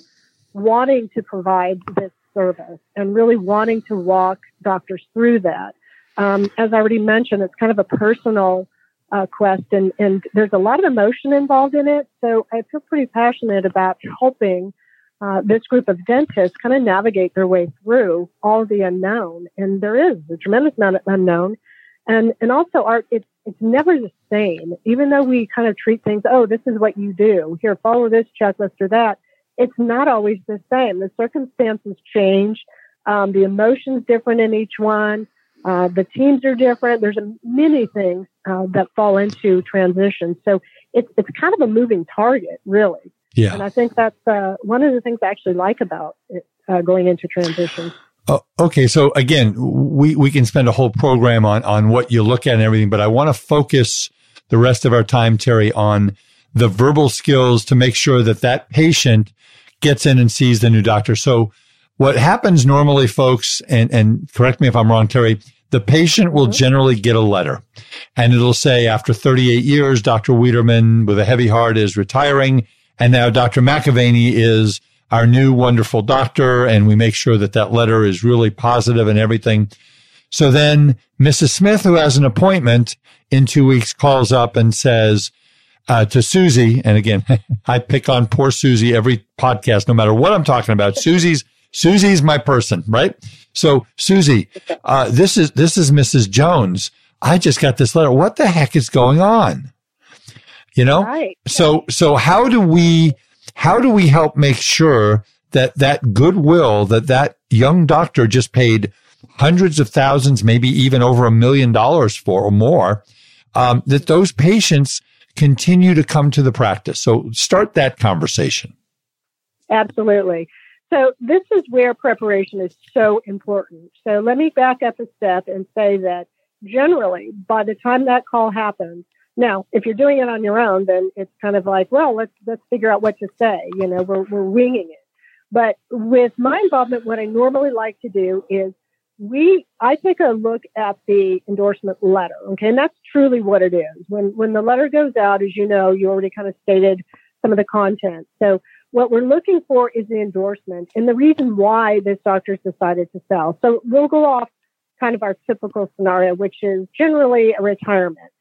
wanting to provide this service and really wanting to walk doctors through that. Um, as I already mentioned, it's kind of a personal uh, quest, and, and there's a lot of emotion involved in it. So I feel pretty passionate about helping uh, this group of dentists kind of navigate their way through all the unknown. And there is a tremendous amount of unknown. And, and also art, it's, it's never the same. Even though we kind of treat things, oh, this is what you do. Here, follow this checklist or that. It's not always the same. The circumstances change. Um, the emotions different in each one. Uh, the teams are different. There's a, many things uh, that fall into transition. So it's it's kind of a moving target, really. Yeah. And I think that's uh, one of the things I actually like about it, uh, going into transition. Oh, okay. So again, we, we can spend a whole program on, on what you look at and everything, but I want to focus the rest of our time, Terry, on the verbal skills to make sure that that patient gets in and sees the new doctor. So what happens normally, folks, and, and correct me if I'm wrong, Terry, the patient will mm-hmm. generally get a letter and it'll say after 38 years, Dr. Wiederman with a heavy heart is retiring. And now Dr. McAvaney is our new wonderful doctor. And we make sure that that letter is really positive and everything. So then Mrs. Smith, who has an appointment in two weeks, calls up and says, uh, to Susie, and again, I pick on poor Susie every podcast, no matter what I'm talking about. Susie's Susie's my person, right? So Susie, uh, this is, this is Mrs. Jones. I just got this letter. What the heck is going on? You know? Right. So, so how do we, how do we help make sure that that goodwill that that young doctor just paid hundreds of thousands, maybe even over a million dollars for or more, um, that those patients continue to come to the practice. So start that conversation. Absolutely. So this is where preparation is so important. So let me back up a step and say that generally by the time that call happens, now if you're doing it on your own, then it's kind of like, well, let's let's figure out what to say. You know, we're we're winging it. But with my involvement, what I normally like to do is we I take a look at the endorsement letter. Okay, and that's truly what it is. When when the letter goes out, as you know, you already kind of stated some of the content. So what we're looking for is the endorsement and the reason why this doctor's decided to sell. So we'll go off kind of our typical scenario, which is generally a retirement.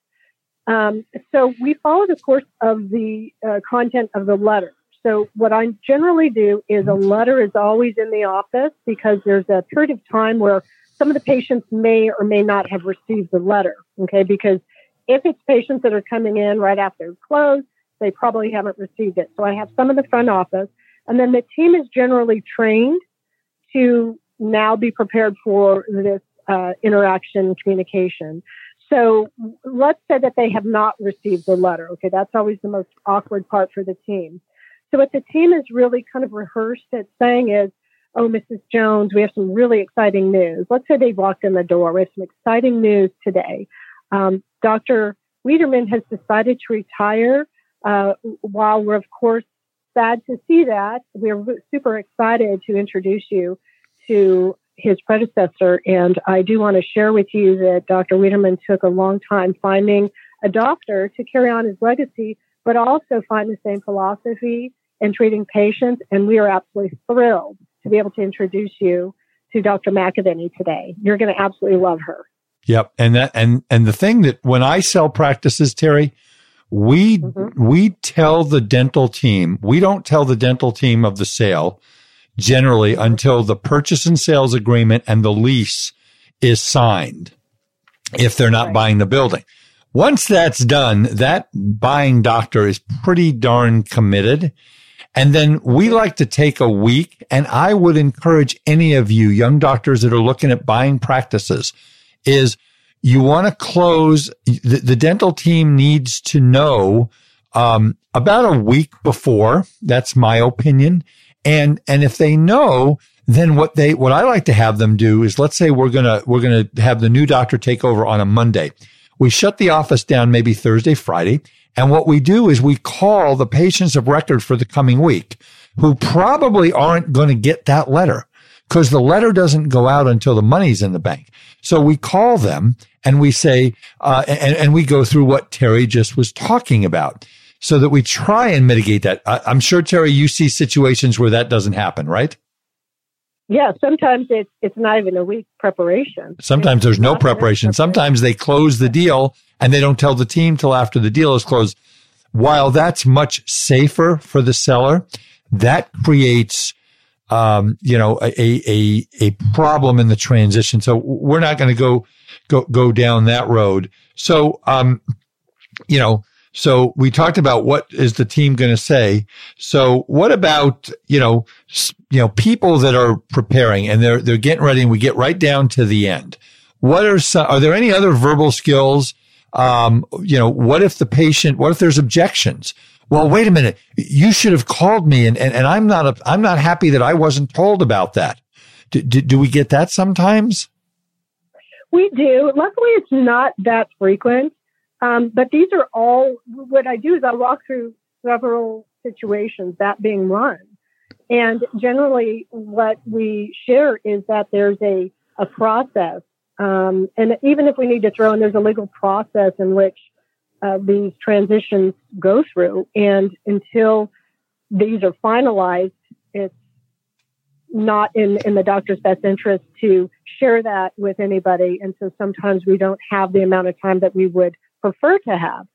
Um, so we follow the course of the uh, content of the letter. So what I generally do is a letter is always in the office because there's a period of time where some of the patients may or may not have received the letter. Okay. Because if it's patients that are coming in right after close, they probably haven't received it. So I have some in the front office and then the team is generally trained to now be prepared for this uh, interaction communication. So let's say that they have not received the letter. Okay, that's always the most awkward part for the team. So what the team is really kind of rehearsed at saying is, oh, Mrs. Jones, we have some really exciting news. Let's say they've walked in the door. We have some exciting news today. Um, Dr. Wiederman has decided to retire. Uh, while we're, of course, sad to see that, we're super excited to introduce you to his predecessor. And I do want to share with you that Dr. Wiederman took a long time finding a doctor to carry on his legacy, but also find the same philosophy in treating patients. And we are absolutely thrilled to be able to introduce you to Dr. McAvaney today. You're going to absolutely love her. Yep. And that, and, and the thing that when I sell practices, Terry, we, mm-hmm. we tell the dental team, we don't tell the dental team of the sale generally until the purchase and sales agreement and the lease is signed if they're not right. buying the building. Once that's done, that buying doctor is pretty darn committed. And then we like to take a week and I would encourage any of you young doctors that are looking at buying practices is you want to close the, the, dental team needs to know um, about a week before. That's my opinion. And, and if they know, then what they, what I like to have them do is let's say we're to, we're to have the new doctor take over on a Monday. We shut the office down maybe Thursday, Friday. And what we do is we call the patients of record for the coming week who probably aren't going to get that letter because the letter doesn't go out until the money's in the bank. So we call them and we say, uh, and, and we go through what Terry just was talking about so that we try and mitigate that. I, I'm sure, Terry, you see situations where that doesn't happen, right? Yeah, sometimes it's it's not even a week preparation. Sometimes there's no preparation. Sometimes they close the deal and they don't tell the team till after the deal is closed. While that's much safer for the seller, that creates um, you know a, a a problem in the transition. So we're not going to go go go down that road. So um, you know so we talked about what is the team going to say. So what about, you know, you know, people that are preparing and they're, they're getting ready and we get right down to the end. What are some, are there any other verbal skills? Um, you know, what if the patient, what if there's objections? Well, wait a minute. You should have called me and, and, and I'm not, a, I'm not happy that I wasn't told about that. Do, do, do we get that sometimes? We do. Luckily, it's not that frequent. Um, but these are all, what I do is I walk through several situations, that being one. And generally, what we share is that there's a, a process. Um, and even if we need to throw in, there's a legal process in which uh, these transitions go through. And until these are finalized, it's not in, in the doctor's best interest to share that with anybody. And so sometimes we don't have the amount of time that we would prefer to have.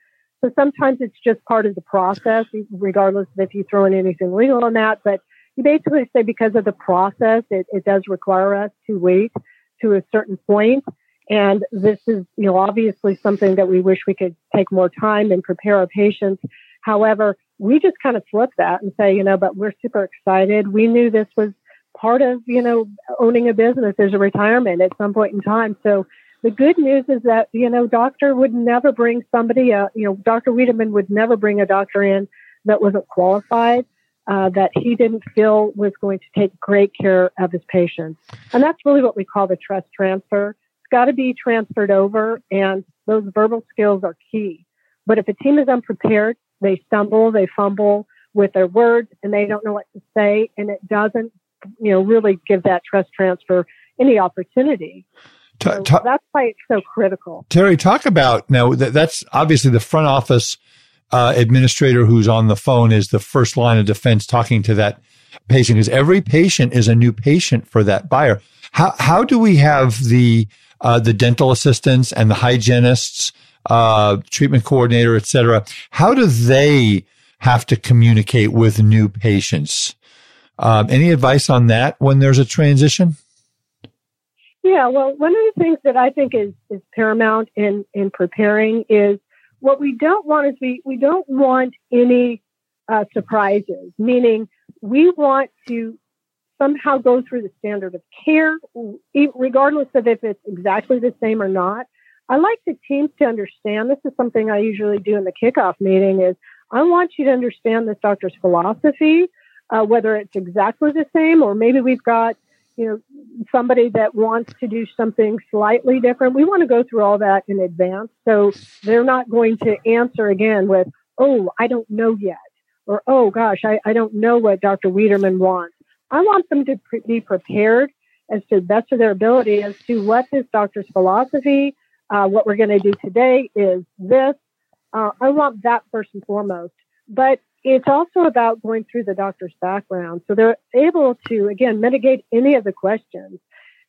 So sometimes it's just part of the process, regardless of if you throw in anything legal on that. But you basically say because of the process, it, it does require us to wait to a certain point. And this is, you know, obviously something that we wish we could take more time and prepare our patients. However, we just kind of flip that and say, you know, but we're super excited. We knew this was part of, you know, owning a business as a retirement at some point in time. So the good news is that, you know, doctor would never bring somebody, uh, you know, Dr. Wiederman would never bring a doctor in that wasn't qualified, uh, that he didn't feel was going to take great care of his patients. And that's really what we call the trust transfer. Got to be transferred over and those verbal skills are key. But if a team is unprepared, they stumble, they fumble with their words and they don't know what to say and it doesn't, you know, really give that trust transfer any opportunity. So that's why it's so critical. Terry, talk about now that, that's obviously the front office uh, administrator who's on the phone is the first line of defense talking to that patient because every patient is a new patient for that buyer. How, how do we have the, uh, the dental assistants and the hygienists, uh, treatment coordinator, et cetera? How do they, have to communicate with new patients. Um, any advice on that when there's a transition? Yeah, well, one of the things that I think is, is paramount in, in preparing is what we don't want is we, we don't want any uh, surprises, meaning we want to somehow go through the standard of care, regardless of if it's exactly the same or not. I like the teams to understand. This is something I usually do in the kickoff meeting is I want you to understand this doctor's philosophy, uh, whether it's exactly the same or maybe we've got, you know, somebody that wants to do something slightly different. We want to go through all that in advance. So they're not going to answer again with, oh, I don't know yet. Or, oh gosh, I, I don't know what Dr. Wiederman wants. I want them to pre- be prepared as to the best of their ability as to what this doctor's philosophy, uh, what we're going to do today is this. Uh, I want that first and foremost. But it's also about going through the doctor's background. So they're able to, again, mitigate any of the questions.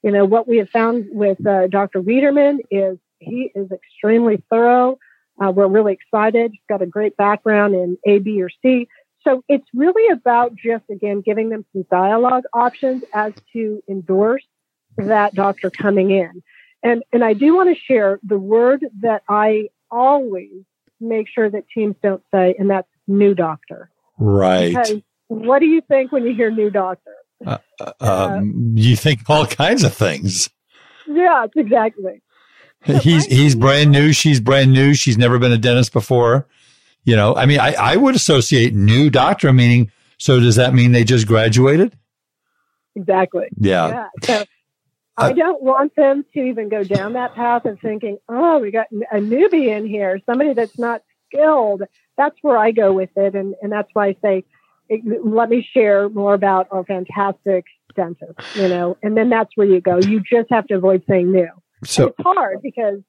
You know, what we have found with uh, Dr. Wiederman is he is extremely thorough. Uh, we're really excited. He's got a great background in A, B, or C. So it's really about just, again, giving them some dialogue options as to endorse that doctor coming in. And, and I do want to share the word that I always make sure that teams don't say, and that's new doctor. Right. Because what do you think when you hear new doctor? Uh, uh, um, you think all kinds of things. Yeah, exactly. He's he's brand new. She's brand new. She's never been a dentist before. You know, I mean, I, I would associate new doctor meaning. So does that mean they just graduated? Exactly. Yeah. yeah. So I don't want them to even go down that path of thinking, oh, we got a newbie in here, somebody that's not skilled. That's where I go with it. And, and that's why I say, let me share more about our fantastic dentist, you know, and then that's where you go. You just have to avoid saying new. So and it's hard because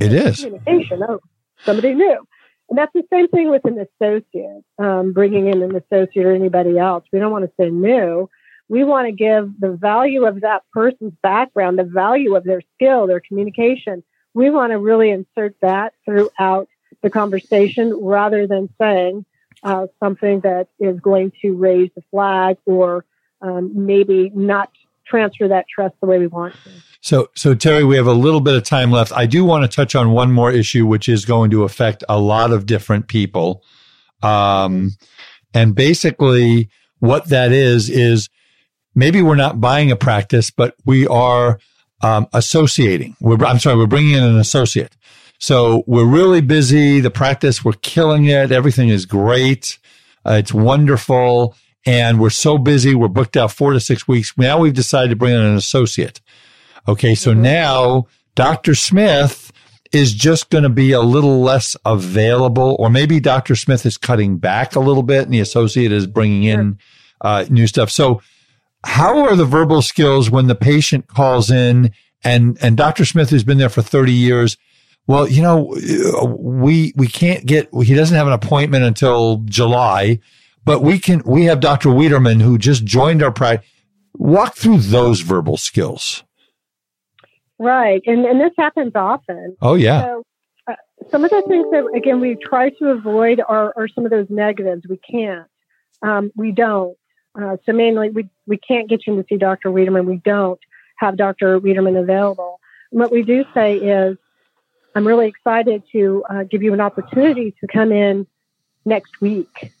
it is communication. Oh, somebody new. And that's the same thing with an associate, um, bringing in an associate or anybody else. We don't want to say new. We want to give the value of that person's background, the value of their skill, their communication. We want to really insert that throughout the conversation rather than saying uh, something that is going to raise the flag or um, maybe not transfer that trust the way we want to. So, so Terry, we have a little bit of time left. I do want to touch on one more issue, which is going to affect a lot of different people. Um, and basically what that is, is maybe we're not buying a practice, but we are, um, associating. We're, I'm sorry, we're bringing in an associate. So we're really busy. The practice, we're killing it. Everything is great. Uh, it's wonderful. And we're so busy. We're booked out four to six weeks. Now we've decided to bring in an associate. Okay. So mm-hmm. now Dr. Smith is just going to be a little less available, or maybe Dr. Smith is cutting back a little bit and the associate is bringing in uh, new stuff. So how are the verbal skills when the patient calls in and, and Dr. Smith who's been there for 30 years? Well, you know, we, we can't get, he doesn't have an appointment until July, but we can, we have Dr. Wiederman who just joined our practice. Walk through those verbal skills. Right. And, and this happens often. Oh, yeah. So, uh, some of the things that, again, we try to avoid are, are some of those negatives. We can't. Um, we don't. Uh, so mainly, we, we can't get you to see Dr. Wiederman. We don't have Dr. Wiederman available. And what we do say is, I'm really excited to uh, give you an opportunity to come in next week.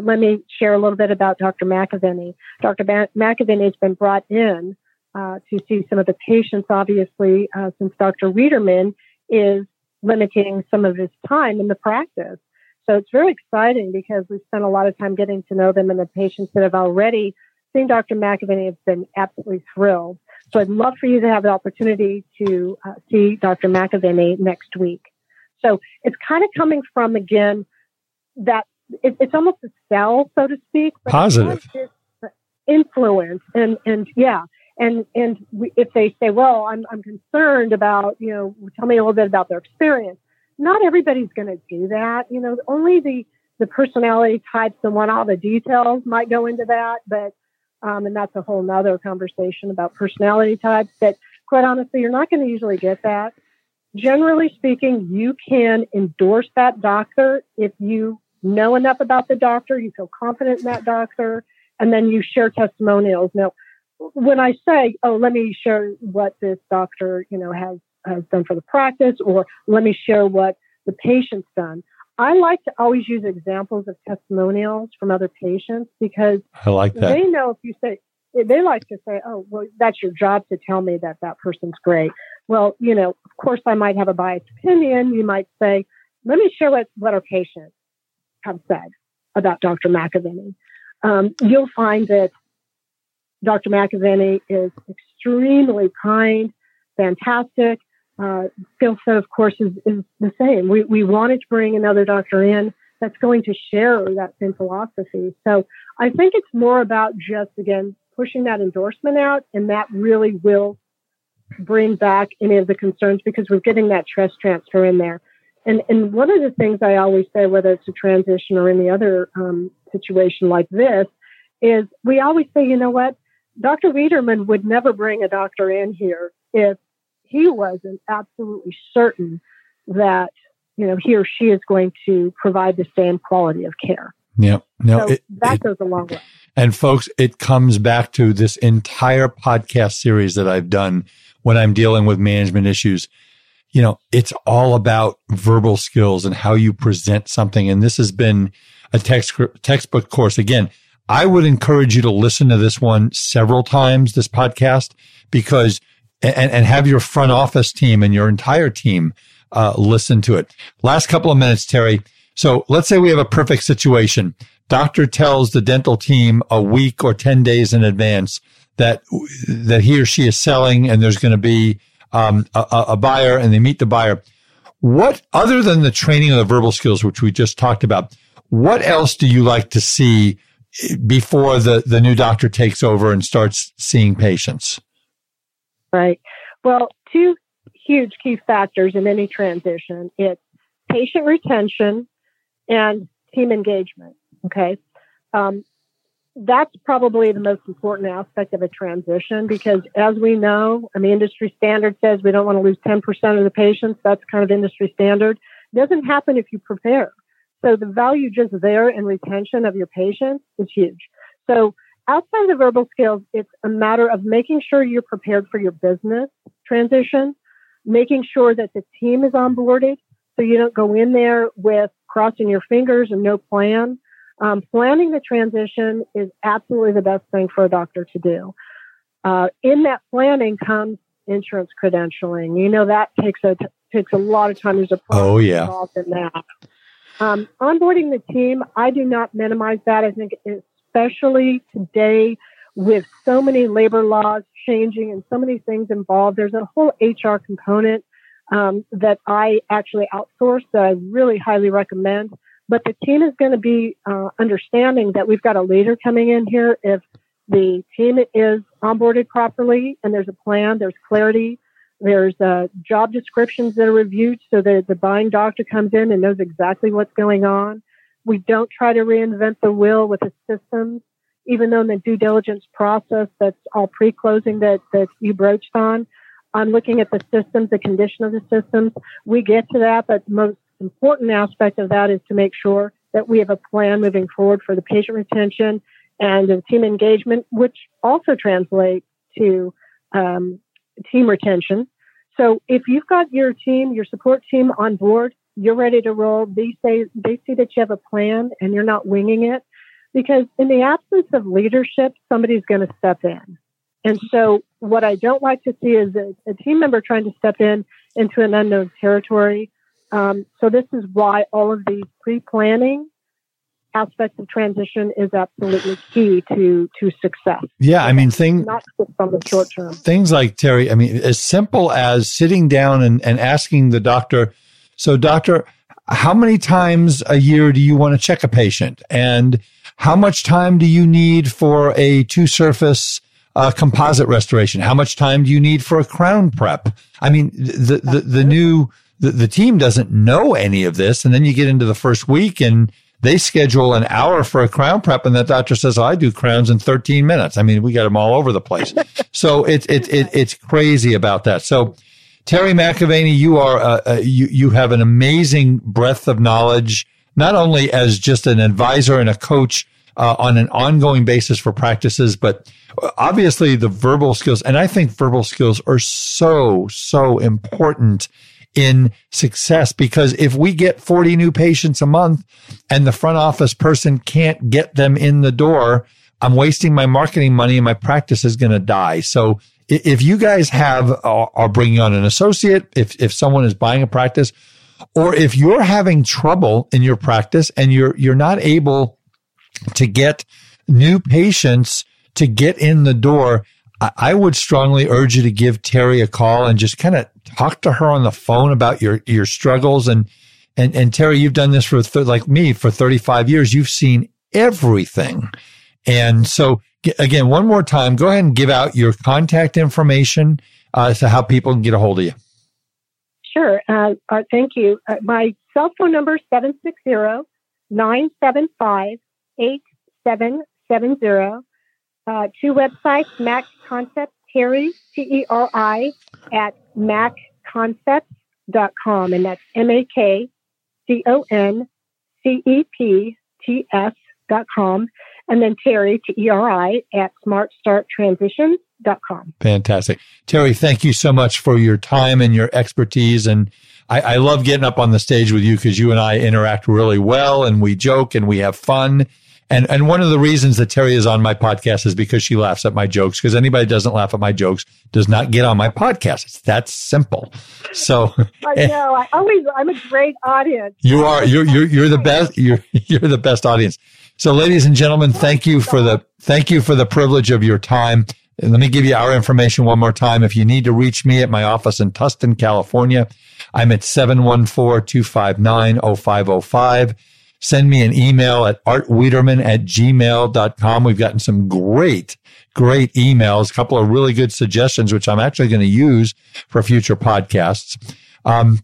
Let me share a little bit about Dr. McAvaney. Dr. McAvaney has been brought in uh, to see some of the patients, obviously, uh, since Dr. Wiederman is limiting some of his time in the practice. So it's very exciting because we've spent a lot of time getting to know them and the patients that have already seen Dr. McAvaney have been absolutely thrilled. So I'd love for you to have the opportunity to uh, see Dr. McAvaney next week. So it's kind of coming from, again, that it, it's almost a sell, so to speak. Positive. Influence and, and yeah, and and we, if they say, well, I'm I'm concerned about, you know, tell me a little bit about their experience. Not everybody's going to do that. You know, only the the personality types and want all the details might go into that, but um, and that's a whole nother conversation about personality types. But quite honestly, you're not going to usually get that. Generally speaking, you can endorse that doctor if you know enough about the doctor, you feel confident in that doctor, and then you share testimonials. Now, when I say, oh, let me share what this doctor, you know, has, has done for the practice, or let me share what the patient's done, I like to always use examples of testimonials from other patients because I like that. They know if you say, they like to say, oh, well, that's your job to tell me that that person's great. Well, you know, of course, I might have a biased opinion. You might say, let me share what, what our patients have said about Dr. McAvaney. Um, you'll find that Dr. McAvaney is extremely kind, fantastic. Uh, skill set, of course, is, is the same. We, we wanted to bring another doctor in that's going to share that same philosophy. So I think it's more about just, again, pushing that endorsement out, and that really will bring back any of the concerns because we're getting that trust transfer in there. And, and one of the things I always say, whether it's a transition or any other um, situation like this, is we always say, you know what? Dr. Wiederman would never bring a doctor in here if he wasn't absolutely certain that, you know, he or she is going to provide the same quality of care. Yeah. No, so it, that it, goes a long way. And folks, it comes back to this entire podcast series that I've done when I'm dealing with management issues. You know, it's all about verbal skills and how you present something. And this has been a text, textbook course. Again, I would encourage you to listen to this one several times, this podcast, because, and, and have your front office team and your entire team, uh, listen to it. Last couple of minutes, Terry. So let's say we have a perfect situation. Doctor tells the dental team a week or 10 days in advance that, that he or she is selling and there's going to be, um, a, a buyer and they meet the buyer. What, other than the training of the verbal skills, which we just talked about, what else do you like to see before the, the new doctor takes over and starts seeing patients? Right. Well, two huge key factors in any transition. It's patient retention and team engagement. Okay. Um, that's probably the most important aspect of a transition because as we know, I mean, industry standard says we don't want to lose 10% of the patients. That's kind of industry standard. It doesn't happen if you prepare. So the value just there in retention of your patients is huge. So outside of verbal skills, it's a matter of making sure you're prepared for your business transition, making sure that the team is onboarded so you don't go in there with crossing your fingers and no plan. Um, planning the transition is absolutely the best thing for a doctor to do. Uh, in that planning comes insurance credentialing. You know that takes a takes a lot of time. There's a process oh yeah involved in that. Um, onboarding the team, I do not minimize that. I think especially today with so many labor laws changing and so many things involved, there's a whole HR component um, that I actually outsource that I really highly recommend. But the team is going to be uh, understanding that we've got a leader coming in here. If the team is onboarded properly and there's a plan, there's clarity, there's uh, job descriptions that are reviewed so that the buying doctor comes in and knows exactly what's going on. We don't try to reinvent the wheel with the systems, even though in the due diligence process that's all pre-closing that, that you broached on. I'm looking at the systems, the condition of the systems. We get to that, but most important aspect of that is to make sure that we have a plan moving forward for the patient retention and the team engagement, which also translates to um, team retention. So if you've got your team, your support team on board, you're ready to roll. They say they see that you have a plan and you're not winging it. Because in the absence of leadership, somebody's going to step in. And so what I don't like to see is a, a team member trying to step in into an unknown territory. Um, so this is why all of these pre-planning aspects of transition is absolutely key to to success. Yeah, I mean, thing not just from the short term. Things like Terry, I mean, as simple as sitting down and, and asking the doctor, so doctor, how many times a year do you want to check a patient? And how much time do you need for a two surface uh, composite restoration? How much time do you need for a crown prep? I mean, the, the, the new, the, the team doesn't know any of this. And then you get into the first week and they schedule an hour for a crown prep and that doctor says, oh, I do crowns in 13 minutes. I mean, we got them all over the place. so it's, it, it, it's crazy about that. So Terry McAvaney, you are, uh, uh, you, you have an amazing breadth of knowledge not only as just an advisor and a coach uh, on an ongoing basis for practices, but obviously the verbal skills. And I think verbal skills are so, so important in success because if we get 40 new patients a month and the front office person can't get them in the door, I'm wasting my marketing money and my practice is going to die. So if you guys have are bringing on an associate, if if someone is buying a practice, or if you're having trouble in your practice and you're you're not able to get new patients to get in the door, I would strongly urge you to give Teri a call and just kind of talk to her on the phone about your your struggles and and and Teri, you've done this for th- like me for 35 years. You've seen everything, and so again, one more time, go ahead and give out your contact information uh, to how people can get a hold of you. Sure. Uh, uh, thank you. Uh, my cell phone number is 760 975 8770. Uh, two websites, MAK Concepts, Teri, T E R I, at makconcepts.com. And that's M A K C O N C E P T S dot com and then Teri, T E R I, at smartstarttransitions.com. Fantastic. Teri, thank you so much for your time and your expertise. And I, I love getting up on the stage with you because you and I interact really well and we joke and we have fun. And, and one of the reasons that Teri is on my podcast is because she laughs at my jokes. Because anybody doesn't laugh at my jokes does not get on my podcast. It's that simple. So I know. I always I'm a great audience. You are. You're you're you're the best. You're you're the best audience. So, ladies and gentlemen, thank you for the thank you for the privilege of your time. let me give you our information one more time. If you need to reach me at my office in Tustin, California, I'm at 714-259-0505. Send me an email at artwiederman at gmail.com. We've gotten some great, great emails, a couple of really good suggestions, which I'm actually going to use for future podcasts. Um,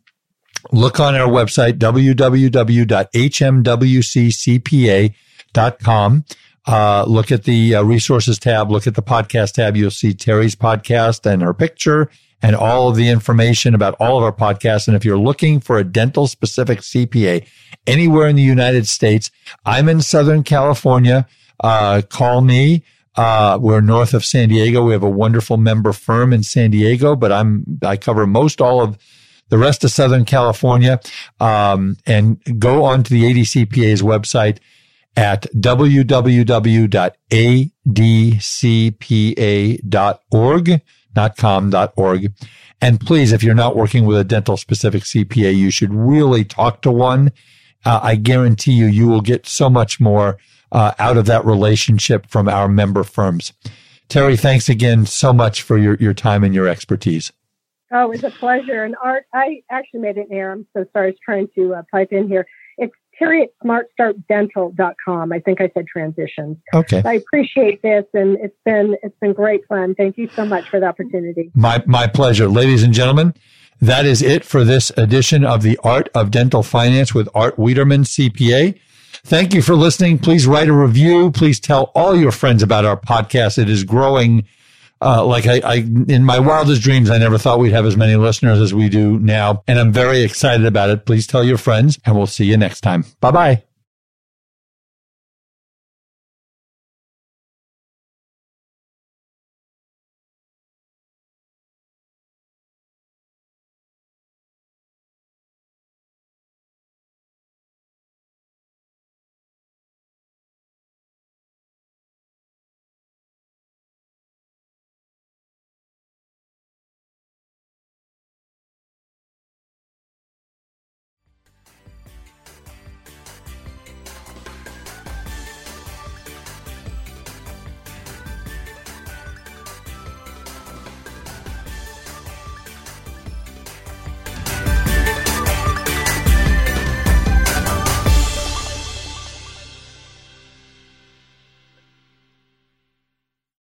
look on our website, www.hmwccpa.com. Uh, look at the uh, resources tab, look at the podcast tab. You'll see Teri's podcast and her picture and all of the information about all of our podcasts. And if you're looking for a dental specific CPA anywhere in the United States, I'm in Southern California. Uh, call me. Uh, we're north of San Diego. We have a wonderful member firm in San Diego, but I'm, I cover most all of the rest of Southern California. Um, and go onto the ADCPA's website at www.adcpa.org, not com.org. And please, if you're not working with a dental specific CPA, you should really talk to one. Uh, I guarantee you, you will get so much more uh, out of that relationship from our member firms. Teri, thanks again so much for your, your time and your expertise. Oh, it's a pleasure. And Art, I actually made an error. I'm so sorry. I was trying to uh, pipe in here. Teri at smartstartdental.com. I think I said transitions. Okay. I appreciate this and it's been it's been great fun. Thank you so much for the opportunity. My my pleasure. Ladies and gentlemen, that is it for this edition of the Art of Dental Finance with Art Wiederman, CPA. Thank you for listening. Please write a review. Please tell all your friends about our podcast. It is growing uh, like I, I, in my wildest dreams, I never thought we'd have as many listeners as we do now. And I'm very excited about it. Please tell your friends and we'll see you next time. Bye bye.